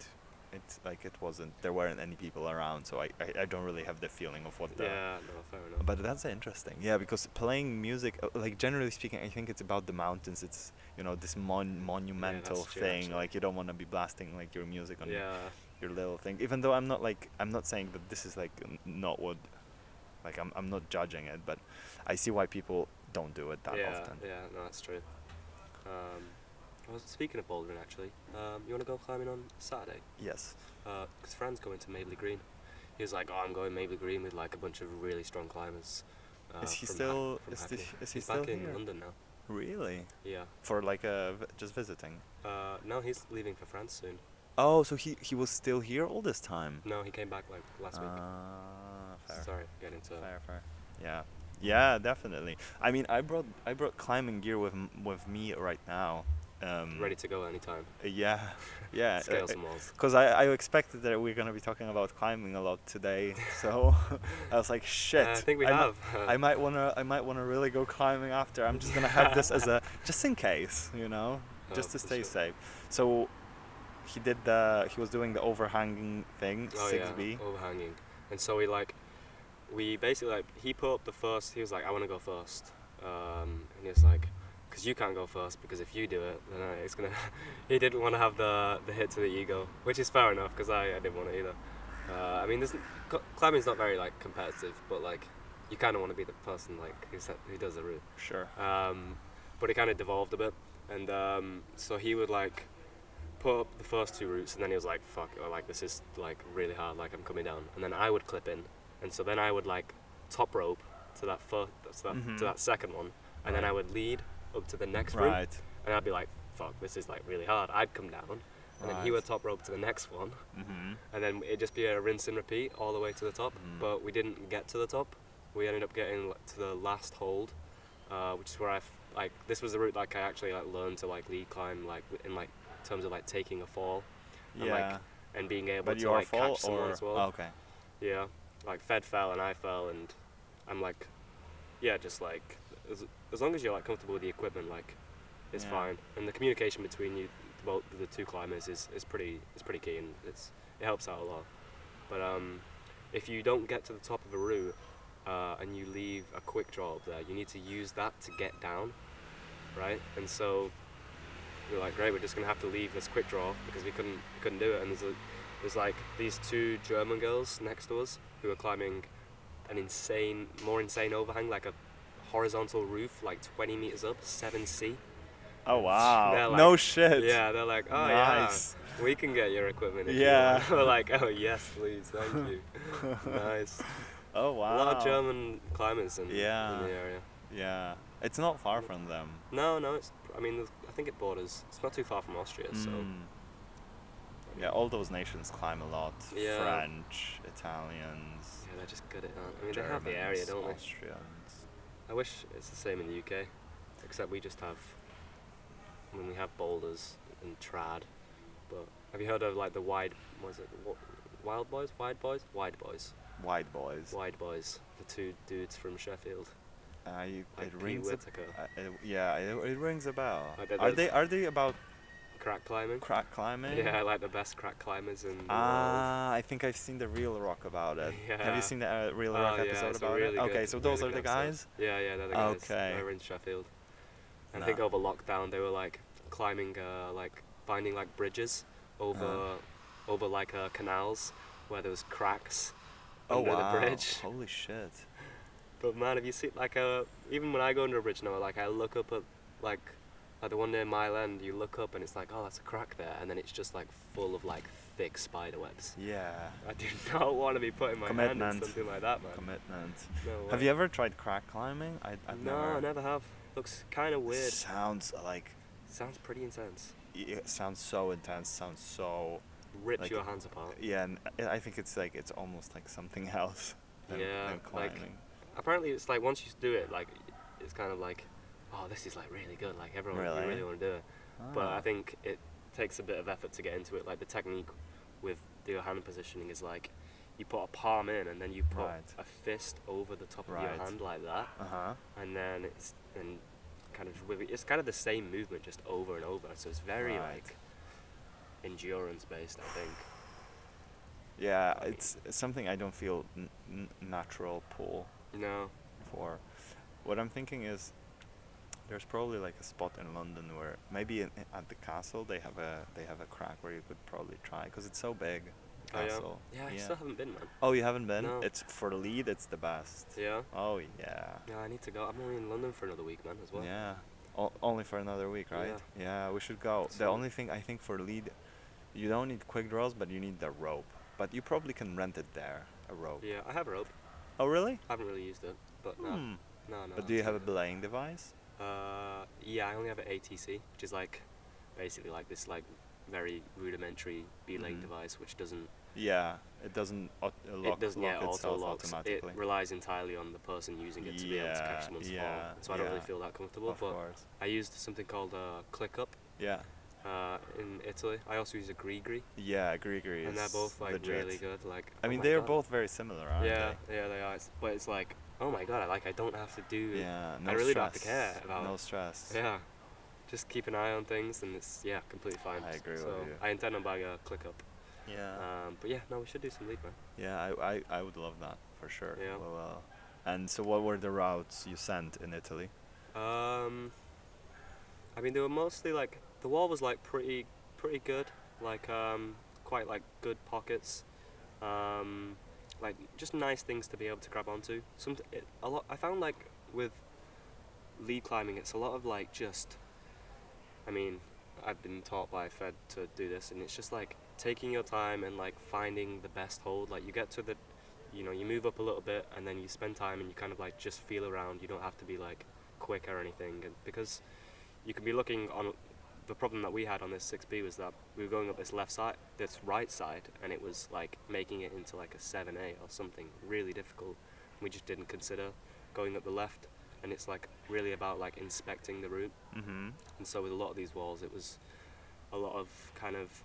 it's like it wasn't there weren't any people around, so I, I, I don't really have the feeling of what the
Yeah, no, fair enough.
but that's interesting. Yeah, because playing music, uh, like generally speaking, I think it's about the mountains. It's you know this mon- monumental
true,
thing. Like you don't want to be blasting like your music on
yeah,
your little thing. Even though I'm not like I'm not saying that this is like n- not what, like I'm I'm not judging it, but I see why people don't do it that
yeah,
often.
yeah. No, that's true. Um, I was speaking of bouldering actually. Um, you want to go climbing on Saturday?
Yes.
Because Fran's going to Mabley Green. He was like, "Oh, I'm going Mabley Green with like a bunch of really strong climbers." Uh,
Is he
from
still-
from
is the- is he
He's
still
back in
here?
London now.
Really?
Yeah.
For like uh v- just visiting.
Uh, no, he's leaving for France soon.
Oh, so he he was still here all this time.
No, he came back like last week.
Ah, fair.
Sorry, get into
Fair, fair. Yeah, yeah, definitely. I mean, I brought I brought climbing gear with m- with me right now. Um,
ready to go anytime.
uh, Yeah, yeah.
Scale some walls.
Because I, I expected that we're gonna be talking about climbing a lot today, so I was like, shit.
Uh, I think we
mi-
have.
I might wanna I might wanna really go climbing after. I'm just gonna have this as a just in case, you know,
Oh,
just to stay
sure.
safe. So he did the he was doing the overhanging thing,
oh, yeah,
B.
overhanging. And so we like, we basically like he put up the first. He was like, I want to go first. Um, and he was like, because you can't go first because if you do it, then uh, it's gonna. he didn't want to have the the hit to the ego, which is fair enough because I, I didn't want it either. Uh, I mean, cl- climbing's not very like competitive, but like you kind of want to be the person like who does the route.
Sure.
Um, but it kind of devolved a bit, and um, so he would like put up the first two routes, and then he was like, "Fuck, or, like this is like really hard, like I'm coming down," and then I would clip in, and so then I would like top rope to that first, to that,
Mhm.
to that second one, and then I would lead up to the next route,
Right.
and I'd be like, "Fuck, this is like really hard." I'd come down, and then he would top rope to the next one,
Mm-hmm.
and then it'd just be a rinse and repeat all the way to the top.
Mm.
But we didn't get to the top. We ended up getting to the last hold, uh, which is where I f- like this was the route like I actually like learned to like lead climb like in like terms of like taking a fall and, like,
Yeah.
and being able
but
to like catch someone as well.
oh, okay.
Yeah, like Fed fell and I fell and I'm like, yeah, just like as, long as you're like comfortable with the equipment, like it's
Yeah.
fine. And the communication between you, well, the two climbers, is, is pretty is pretty key and it's it helps out a lot. But um, if you don't get to the top of a route uh, and you leave a quick draw up there, you need to use that to get down, right? And so we're like, great, we're just gonna have to leave this quick draw because we couldn't we couldn't do it. And there's a, there's like these two German girls next to us who are climbing an insane, more insane overhang, like a horizontal roof, like 20 meters up, 7C.
Oh wow.
Like-
no shit.
Yeah, they're like, oh
nice.
yeah, we can get your equipment. If
Yeah.
You we're like, oh yes, please, thank you. nice.
Oh wow.
A lot of German climbers in,
Yeah.
in the area.
Yeah. It's not far from them.
No, no, it's. I mean, I think it borders. It's not too far from Austria, so
Mm. Yeah, all those nations climb a lot.
Yeah.
French, Italians,
Yeah, they're just good at that. I mean, they have the area,
Germans,
don't they?
Austrians.
I wish it's the same in the UK, except we just have. I mean, we have boulders and trad, but have you heard of like the wide? Was it Wa- Wild Boys? Wide Boyz? Wide Boyz.
Wide boys.
Wide Boyz. The two dudes from Sheffield.
Uh, you,
Like
it
Pete
rings. A, uh, it, yeah, it, it rings a bell.
Like they're
they are they about
Crack climbing.
crack climbing?
Yeah, I like the best crack climbers in.
Ah, I think I've seen the Reel Rock about it.
Yeah.
Have you seen the uh, Reel
Oh,
Rock
yeah,
episode about
really
it? Okay, so those
really
are the
good episode.
guys.
Yeah, yeah, they're the guys.
Okay.
They were in Sheffield.
No.
I think over lockdown they were like climbing, uh, like finding like bridges over,
Uh.
over like uh, canals where there was cracks
Oh
under
wow!
the bridge.
Holy shit!
But man, have you seen like uh, even when I go under a bridge now, like I look up at like at the one near Mile End, you look up and it's like, oh, that's a crack there, and then it's just like full of like thick spider webs.
Yeah.
I do not want to be putting my hand
Commitment.
in something like that, man.
Commitment.
No
Have you ever tried crack climbing? I, I've
no,
never.
I never have. Looks kind of weird.
Sounds like
Sounds pretty intense.
it sounds so intense. Sounds so
Rips
Like-
your hands apart.
yeah. And I think it's like it's almost like something else than,
Yeah,
than
like-
climbing.
Apparently, it's like once you do it, like it's kind of like, oh, this is like really good. Like everyone
Really?
really want to do it. But I
Ah.
think it takes a bit of effort to get into it. Like the technique with the hand positioning is like you put a palm in and then you put
Right.
a fist over the top of your hand like that,
Uh huh.
and then it's and kind of it's kind of the same movement just over and over. So it's very
Right.
like endurance based. I think.
Yeah, it's it's something I don't feel n- n- natural pull
No.
for. What I'm thinking is, there's probably like a spot in London where maybe in, at the castle they have a they have a crack where you could probably try because it's so big. The
Oh, yeah?
castle.
Yeah, I still haven't been, man.
Oh, you haven't been?
No.
It's for lead. It's the best.
Yeah.
Oh yeah.
Yeah, I need to go. I'm only in London for another week, man, as well.
Yeah. O- only for another week, right? Yeah. yeah we should go. the
So-
only thing I think for lead, you don't need quick draws, but you need the rope. But you probably can rent it there, a rope.
Yeah, I have a rope.
Oh really?
I haven't really used it, but no,
Hmm.
no, no.
But do you have a belaying device?
Uh, yeah, I only have an ATC, which is like, basically like this like very rudimentary belaying
Mhm.
device, which doesn't.
Yeah, it doesn't lock,
it doesn't
lock
yeah, auto locks. It relies entirely on the person using it to be able to catch
Yeah,
someone's
yeah,
fall. So I don't really feel that comfortable.
of
but
course.
I used something called uh, ClickUp
Yeah.
uh, in Italy. I also use a Grigri,
Yeah, Grigri is
and they're both like
legit.
really good. Like
I
oh
mean, they are
God.
both very similar, aren't
yeah,
they?
yeah, they are. It's, but it's like, oh my god, I like I don't have to do.
Yeah, no
really
stress.
don't have to care about-
No stress.
Yeah, just keep an eye on things, and it's yeah, completely fine.
I agree with you.
I intend on buying a ClickUp.
Yeah.
Um, but yeah, no, we should do some lead, man.
Yeah, I, I, I would love that for sure.
Yeah.
Well, uh, and so, what were the routes you sent in Italy?
Um, I mean, they were mostly like the wall was like pretty pretty good, like um, quite like good pockets, um, like just nice things to be able to grab onto. Some it, a lot. I found like with lead climbing, it's a lot of like just. I mean, I've been taught by Fed to do this, and it's just like taking your time and like finding the best hold. Like you get to the, you know, you move up a little bit, and then you spend time and you kind of like just feel around. You don't have to be like quick or anything, and because you can be looking on. The problem that we had on this 6B was that we were going up this left side, this right side, and it was like making it into like a 7A or something really difficult. We just didn't consider going up the left, and it's like really about like inspecting the route.
Mm-hmm.
And so with a lot of these walls, it was a lot of kind of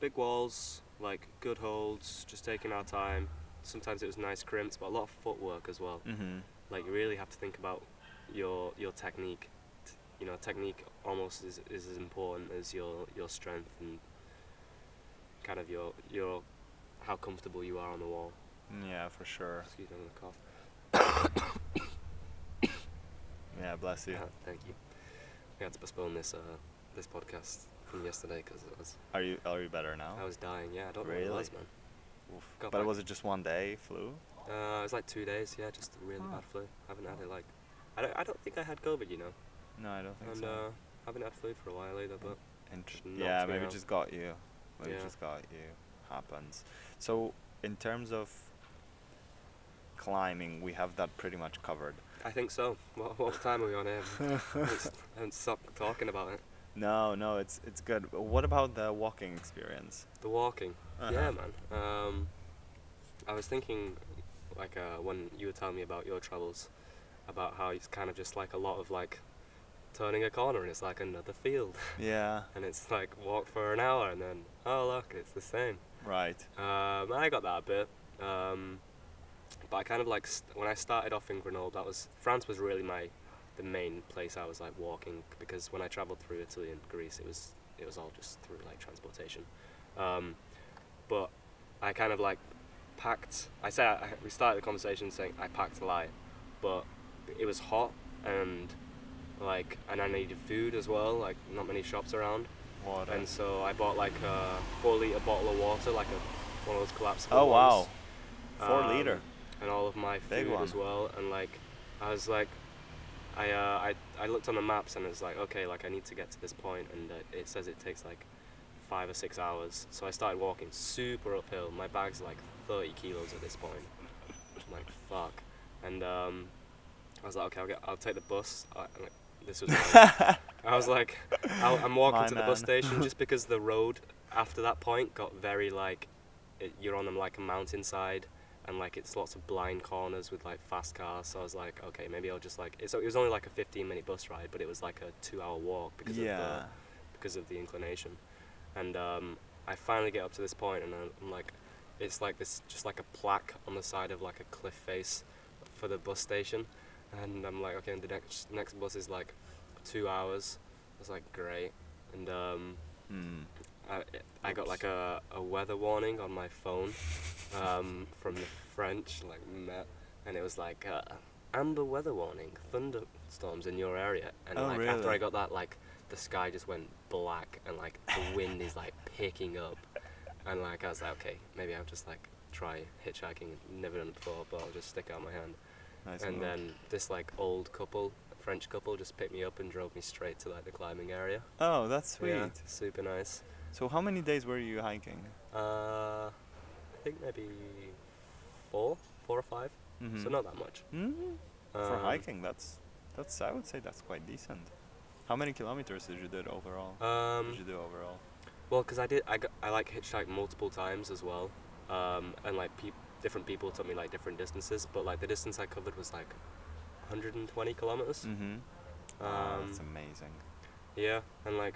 big walls, like good holds, just taking our time. Sometimes it was nice crimps, but a lot of footwork as well.
Mm-hmm.
Like you really have to think about your your technique. You know, technique almost is, is as important as your your strength and kind of your your how comfortable you are on the wall.
Yeah, for sure.
Excuse me, I'm gonna cough.
Yeah, bless you.
Uh, thank you. We had to postpone this uh, this podcast from yesterday because it was
Are you are you better now?
I was dying. Yeah, I don't know what it was, man.
But
back-
was it just one day flu?
Uh, it was like two days. Yeah, just really
Oh.
bad flu. I haven't had it like. I don't, I don't think I had COVID, you know,
No, I don't think
and
so.
uh, haven't had flu for a while either. But
Inter- yeah, maybe
out.
just got you. Maybe
Yeah.
just got you. Happens. So in terms of climbing, we have that pretty much covered.
I think so. What, what time are we on here? I haven't stopped talking about it.
No, no, it's it's good. What about the walking experience?
The walking.
Uh-huh.
Yeah, man. Um, I was thinking, like, uh, when you were telling me about your travels, about how it's kind of just like a lot of like turning a corner and it's like another field,
Yeah,
and it's like walk for an hour and then oh look, it's the same.
right.
Um, I got that a bit. Um, but I kind of like st- when I started off in Grenoble, that was France was really my the main place I was like walking because when I traveled through Italy and Greece, it was it was all just through like transportation. Um, but I kind of like packed. I said I, we started the conversation saying I packed light, but it was hot and like and I needed food as well. Like not many shops around.
Water.
And so I bought like a four liter bottle of water, like a one of those collapsible.
oh wow, four
um,
liter.
And all of my
Big
food
one.
as well. And like, I was like, I uh, I I looked on the maps and it's like, okay, like I need to get to this point, and uh, it says it takes like five or six hours. So I started walking super uphill. My bag's like 30 kilos at this point. I'm like, fuck. And um, I was like, okay, I'll get, I'll take the bus. I, like, this was. I was like, I, I'm walking
My
to the bus station just because the road after that point got very like, it, you're on them like a mountainside and like it's lots of blind corners with like fast cars. So I was like, okay, maybe I'll just like. It's, it was only like a 15 minute bus ride, but it was like a two-hour walk because of the because of the inclination. And um, I finally get up to this point, and I'm, I'm like, it's like this, just like a plaque on the side of like a cliff face for the bus station. And I'm like, okay, and the next next bus is like two hours. I was like, great. And um,
Hmm.
I, I got like a, a weather warning on my phone um, from the French, like Met, and it was like uh, amber weather warning, thunderstorms in your area. And
Oh,
like after? I got that, like the sky just went black and like the wind is like picking up, and like I was like, okay, maybe I'll just like try hitchhiking. Never done it before, but I'll just stick out my hand.
Nice
and then this like old couple, French couple, just picked me up and drove me straight to like the climbing area.
Oh, that's sweet.
Yeah, super nice.
So how many days were you hiking?
Uh, I think maybe four, four or five.
Mhm.
So not that much.
Mhm. For
Um,
hiking, that's that's I would say that's quite decent. How many kilometers did you do overall?
Um,
did you do overall?
well, because I did, I, got, I like hitchhiked multiple times as well, um, and like peop different people took me like different distances, but like the distance I covered was like 120 kilometers.
Mm-hmm.
Um,
that's amazing.
Yeah, and like,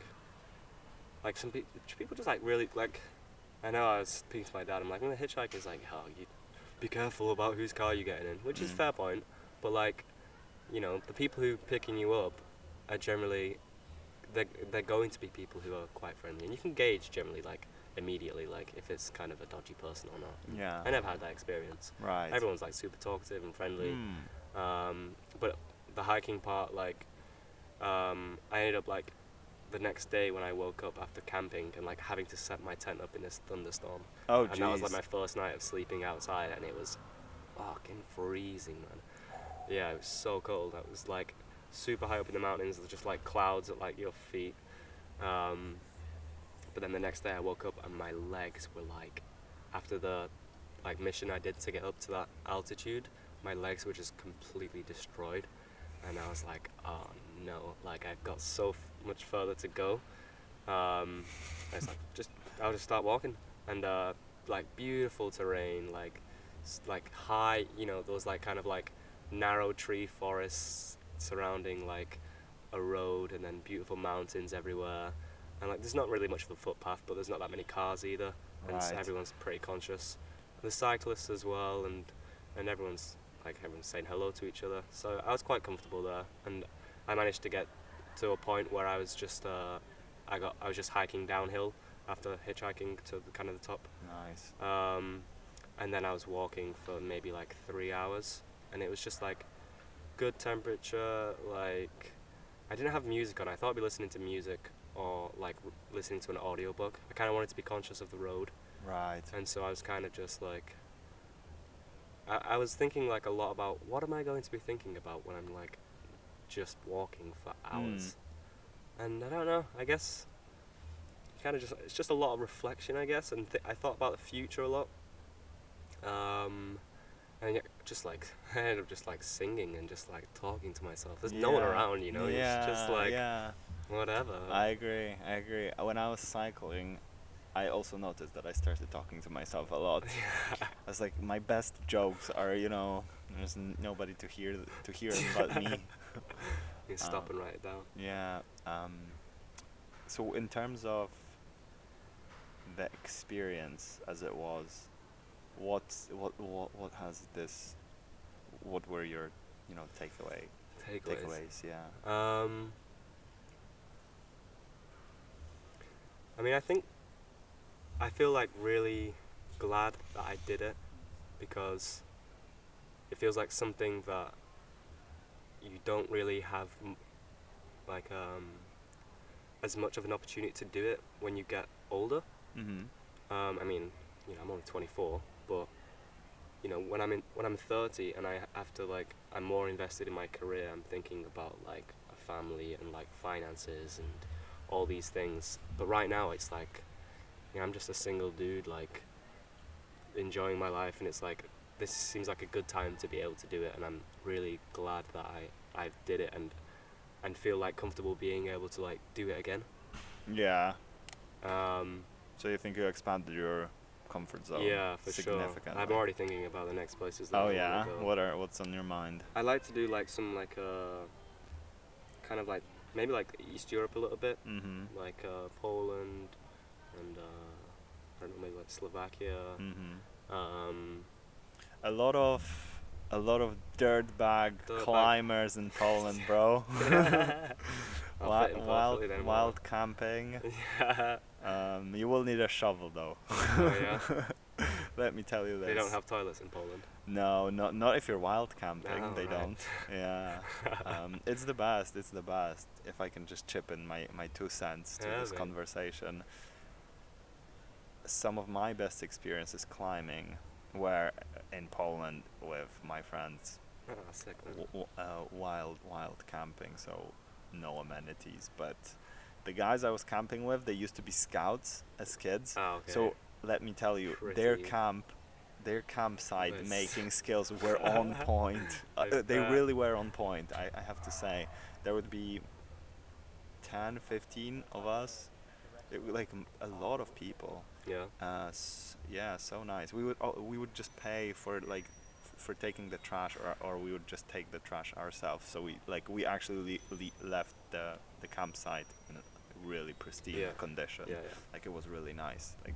like some pe- people just like really like. I know I was speaking to my dad. I'm like, when the hitchhiker's like, oh, you be careful about whose car you're getting in, which is
Mm.
fair point. But like, you know, the people who picking you up are generally they're they're going to be people who are quite friendly, and you can gauge generally like immediately like if it's kind of a dodgy person or not.
Yeah.
I never had that experience.
Right.
Everyone's like super talkative and friendly.
Mm.
Um, but the hiking part, like, um, I ended up like the next day when I woke up after camping and like having to set my tent up in this thunderstorm.
Oh,
and that was like my first night of sleeping outside, and it was fucking freezing, man. Yeah, it was so cold. I was like super high up in the mountains. There's just like clouds at like your feet. Um, but then the next day I woke up and my legs were like, after the like mission I did to get up to that altitude, my legs were just completely destroyed, and I was like, oh no, like I've got so f- much further to go. Um, I was like, just I'll just start walking, and uh, like beautiful terrain, like like high, you know, those like kind of like narrow tree forests surrounding like a road, and then beautiful mountains everywhere, and like there's not really much of a footpath, but there's not that many cars either, and
Right.
everyone's pretty conscious. The cyclists as well, and and everyone's like everyone's saying hello to each other. So I was quite comfortable there, and I managed to get to a point where I was just uh, I got I was just hiking downhill after hitchhiking to the kind of the top,
Nice.
um, and then I was walking for maybe like three hours, and it was just like good temperature. Like I didn't have music on. I thought I'd be listening to music or like r- listening to an audiobook. I kind of wanted to be conscious of the road.
Right.
And so I was kind of just like, I, I was thinking like a lot about what am I going to be thinking about when I'm like just walking for hours. And I don't know, I guess kind of just, it's just a lot of reflection, I guess. And th- I thought about the future a lot. Um, and yeah, just like, I ended up just like singing and just like talking to myself. There's no one around, you know,
Yeah.
it's just like,
Yeah.
Whatever.
I agree. I agree. When I was cycling, I also noticed that I started talking to myself a lot. I was like, my best jokes are, you know, there's n- nobody to hear to hear but me.
you stop
um,
and write it down.
Yeah. Um, so in terms of the experience as it was, what what what what has this? What were your, you know, takeaway
Takeaways.
takeaways? Yeah.
Um, I mean, I think I feel like really glad that I did it because it feels like something that you don't really have like um, as much of an opportunity to do it when you get older.
Mhm.
Um, I mean, you know, I'm only 24, but you know, when I'm in when I'm 30 and I have to like I'm more invested in my career. I'm thinking about like a family and like finances and all these things. But right now, it's like, you know, I'm just a single dude like enjoying my life, and it's like this seems like a good time to be able to do it, and I'm really glad that I I did it and and feel like comfortable being able to like do it again.
Yeah.
Um,
So you think you expanded your comfort zone?
yeah, for sure. I'm already thinking about the next places. That
Oh
I
yeah. What are what's on your mind?
I like to do like some like uh, kind of like maybe like East Europe a little bit,
Mm-hmm.
like uh, Poland and uh, I don't know maybe like Slovakia.
Mm-hmm.
Um,
A lot of a lot of dirtbag
Dirtbag.
climbers in Poland, bro.
I'll
Wi-
fit in
wild wild camping.
yeah.
Um, you will need a shovel though.
Oh, yeah?
Let me tell you this.
They don't have toilets in Poland.
No, not not if you're wild camping.
Oh,
they
right.
don't. Yeah. um, it's the best. It's the best. If I can just chip in my, my two cents to
Yeah,
this conversation. Some of my best experiences climbing were in Poland with my friends.
Oh, sick.
W- w- uh, wild wild camping, so no amenities. But the guys I was camping with, they used to be scouts as kids.
Oh, okay.
So let me tell you, their camp, their campsite
Nice.
making skills were on point. Uh, they really were on point. I, I have to say, there would be 10, 15 of us. It, like a lot of people.
yeah.
Uh, s- yeah, so nice. We would oh, we would just pay for like f- for taking the trash, or or we would just take the trash ourselves. So we like we actually le- le- left the the campsite in a really pristine
Yeah.
condition.
Yeah, yeah.
Like it was really nice. Like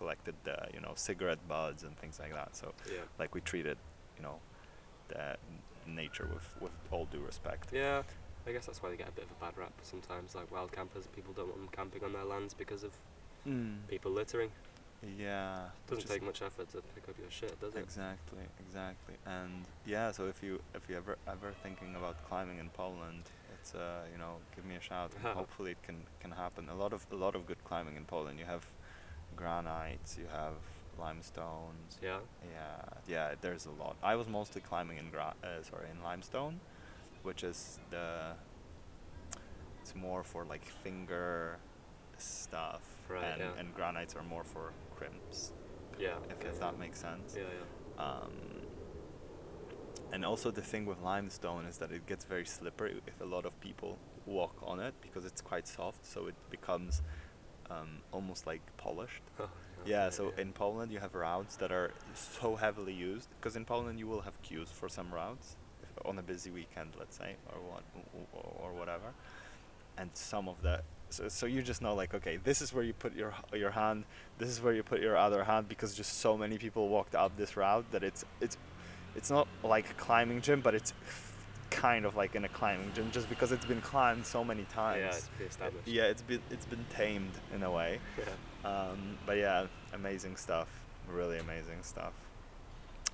collected the you know cigarette buds and things like that. So
Yeah.
like we treated you know the nature with with all due respect.
Yeah. I guess that's why they get a bit of a bad rap sometimes. Like wild campers, people don't want them camping on their lands because of
Mm.
people littering.
Yeah.
Doesn't take much effort to pick up your shit, does it?
Exactly, exactly. And yeah, so if you if you ever ever thinking about climbing in Poland, it's uh you know give me a shout. Hopefully it can can happen. A lot of a lot of good climbing in Poland. You have granites, you have limestones.
Yeah.
Yeah, yeah. There's a lot. I was mostly climbing in gra- uh, sorry in limestone, which is the it's more for like finger stuff,
Right,
and
yeah.
and granites are more for crimps
Yeah.
if,
okay.
if that makes sense.
Yeah, yeah.
Um, and also the thing with limestone is that it gets very slippery if a lot of people walk on it because it's quite soft, so it becomes um, almost like polished.
Oh,
Yeah, so in Poland you have routes that are so heavily used because in Poland you will have queues for some routes if, on a busy weekend, let's say, or what, or whatever, and some of the so, so you just know like okay this is where you put your your hand this is where you put your other hand because just so many people walked up this route that it's it's it's not like a climbing gym but it's kind of like in a climbing gym just because it's been climbed so many times
Yeah, it's pre-established.
yeah it's been it's been tamed in a way
Yeah.
um, but yeah, amazing stuff. Really amazing stuff.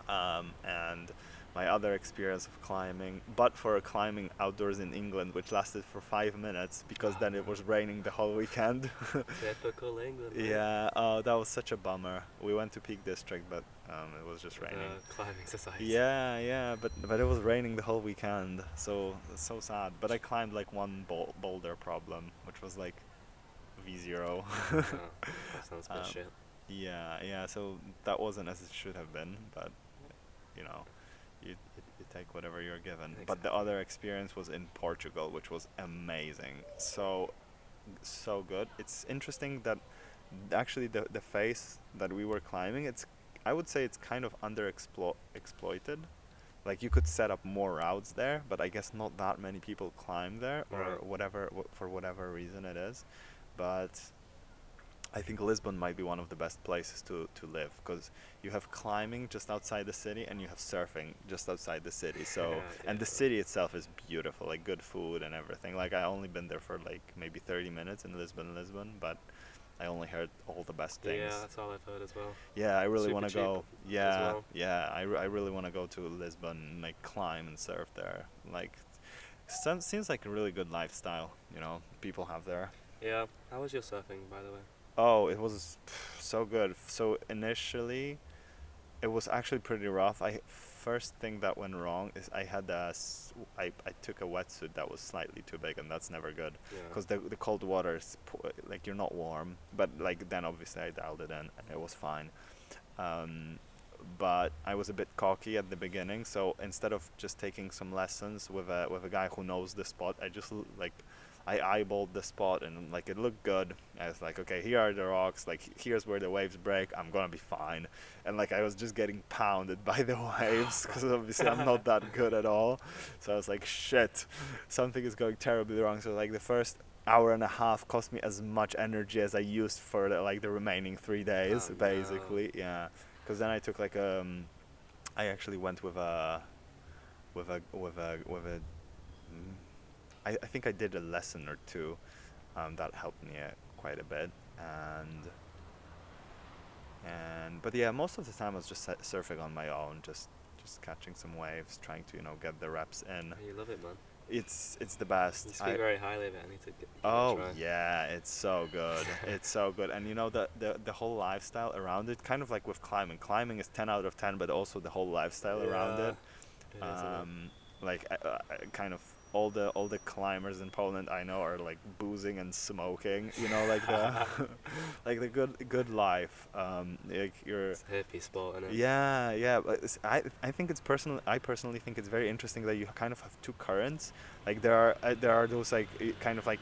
Um, and my other experience of climbing, but for a climbing outdoors in England, which lasted for five minutes because then it was raining the whole weekend.
Typical England.
yeah, oh, that was such a bummer. We went to Peak District, but um, it was just raining.
climbing society.
Yeah, yeah, but but it was raining the whole weekend, so so sad. But I climbed like one bol- boulder problem, which was like V zero.
Oh, that sounds bit
Um,
shit.
Yeah, yeah. So that wasn't as it should have been, but you know, you, you, take whatever you're given. But the other experience was in Portugal, which was amazing. So so good. It's interesting that actually the the face that we were climbing, it's I would say it's kind of underexplo- exploited. Like you could set up more routes there, but I guess not that many people climb there, or
Right.
whatever wh- for whatever reason it is. But I think Lisbon might be one of the best places to, to live because you have climbing just outside the city and you have surfing just outside the city. So
Yeah,
and the city itself is beautiful, like good food and everything. Like I only been there for like maybe 30 minutes in Lisbon, Lisbon, but I only heard all the best things.
Yeah, that's all I've heard as well.
Yeah, I really want to go. Yeah,
well.
yeah, I, re- I really want to go to Lisbon, and, like climb and surf there. Like, some, seems like a really good lifestyle. You know, people have there.
Yeah. How was your surfing, by the way?
Oh, it was so good. So initially, it was actually pretty rough. I first thing that went wrong is I had a I, I took a wetsuit that was slightly too big, and that's never good
Yeah.
because the the cold water is po- like you're not warm. But like then obviously I dialed it in, and it was fine. Um, but I was a bit cocky at the beginning, so instead of just taking some lessons with a with a guy who knows the spot, I just like I eyeballed the spot and like it looked good. I was like, okay, here are the rocks. Like here's where the waves break. I'm gonna be fine. And like I was just getting pounded by the waves because obviously I'm not that good at all. So I was like, shit, something is going terribly wrong. So like the first hour and a half cost me as much energy as I used for the, like the remaining three days,
Oh, no.
basically. Yeah, because then I took like um, I actually went with a, with a with a with a. I, I think I did a lesson or two, um, that helped me uh, quite a bit, and and but yeah, most of the time I was just surfing on my own, just just catching some waves, trying to you know get the reps in.
You love it, man.
It's it's the best.
You speak
I-
very highly of it. I need to get,
Oh
try.
yeah, it's so good. it's so good, and you know the, the the whole lifestyle around it, kind of like with climbing. Climbing is ten out of ten, but also the whole lifestyle around
Yeah,
it.
it is, it?
Um, like uh, uh, kind of all the all the climbers in Poland I know are like boozing and smoking. You know, like the like the good good life. Um, like you're
It's a hippie sport, is
yeah, yeah. But I I think it's personal. I personally think it's very interesting that you kind of have two currents. Like there are uh, there are those like kind of like.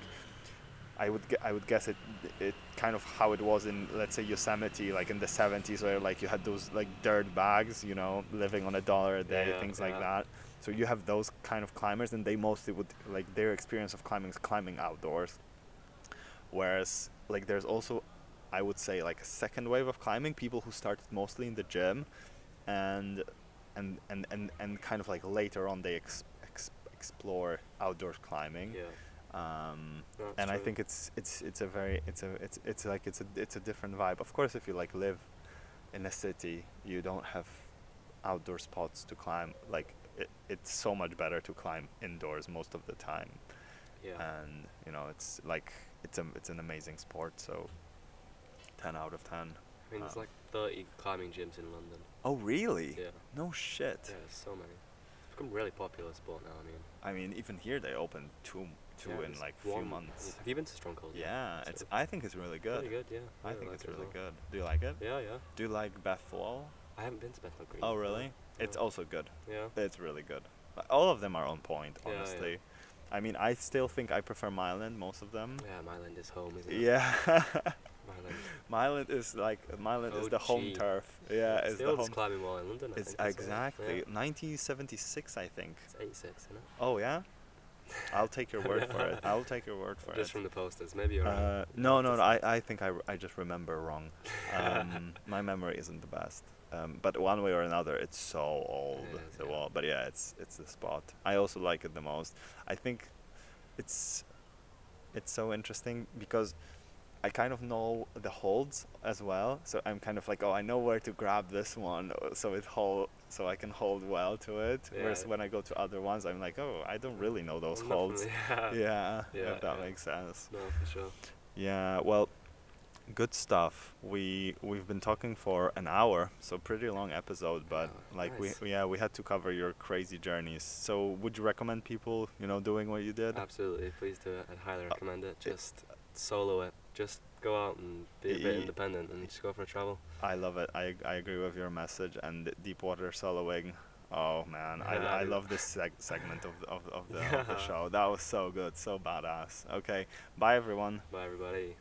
I would I would guess it it kind of how it was in let's say Yosemite like in the 70s where like you had those like dirt bags you know living on a dollar a day
Yeah,
things like that so you have those kind of climbers and they mostly would like their experience of climbing is climbing outdoors whereas like there's also I would say like a second wave of climbing people who started mostly in the gym and and and and, and kind of like later on they ex- ex- explore outdoor climbing
Yeah.
um, and I think it's it's it's a very it's a it's it's like it's a it's a different vibe. Of course, if you like live in a city, you don't have outdoor spots to climb. Like it, it's so much better to climb indoors most of the time.
Yeah.
And you know, it's like it's a it's an amazing sport. So, ten out of ten.
I mean, there's
um,
like 30 climbing gyms in London.
Oh really?
Yeah.
No shit.
Yeah, there's so many. It's become a really popular sport now. I mean,
I mean, even here they opened two two
yeah,
in
there's
like few months.
Have you been to Stronghold?
Yeah,
So
it's. I think it's really good.
Pretty good, yeah.
I
really
think
like
it's
it
really
well.
good. Do you like it?
Yeah, yeah.
Do you like Beth Wall?
I haven't been to Bethnal Green.
Oh really? It's also good.
Yeah.
It's really good. All of them are on point,
Yeah, yeah.
honestly. I mean, I still think I prefer Mile End, most of them.
Yeah, Mile End is home, isn't it?
Yeah.
Mile End.
Myland is like Mile End is the home turf. Yeah,
it's
it's
the
the
oldest
home.
climbing wall in London. I
It's
think,
exactly
Yeah.
1976, I think.
It's 86, isn't it?
Oh yeah. I'll take your word for it. I'll take your word for
Just
it.
Just from the posters. Maybe you're right.
Uh, no, no, no. I, I think I, I just remember wrong. Um, my memory isn't the best. Um, but one way or another, it's so old,
It is,
the
yeah.
wall. But yeah, it's it's the spot. I also like it the most. I think it's it's so interesting because I kind of know the holds as well. So I'm kind of like, oh, I know where to grab this one, uh, so it hold, so I can hold well to it. Whereas when I go to other ones, I'm like, oh, I don't really know those holds.
Yeah.
Yeah,
Yeah,
if that
yeah.
makes sense.
No, for sure.
Yeah, well, good stuff. We we've been talking for an hour, so pretty long episode, but
Yeah,
like
nice.
we yeah, we had to cover your crazy journeys. So would you recommend people, you know, doing what you did?
Absolutely. Please do it. I'd highly
Uh,
recommend it.
it-
Just solo it. Just go out and be a bit independent and just go for a travel.
I love it. I I agree with your message and deep water soloing. Oh man, I,
Yeah,
I love this seg- segment of the, of, of, the, of the show. That was so good, so badass. Okay, bye everyone.
Bye, everybody.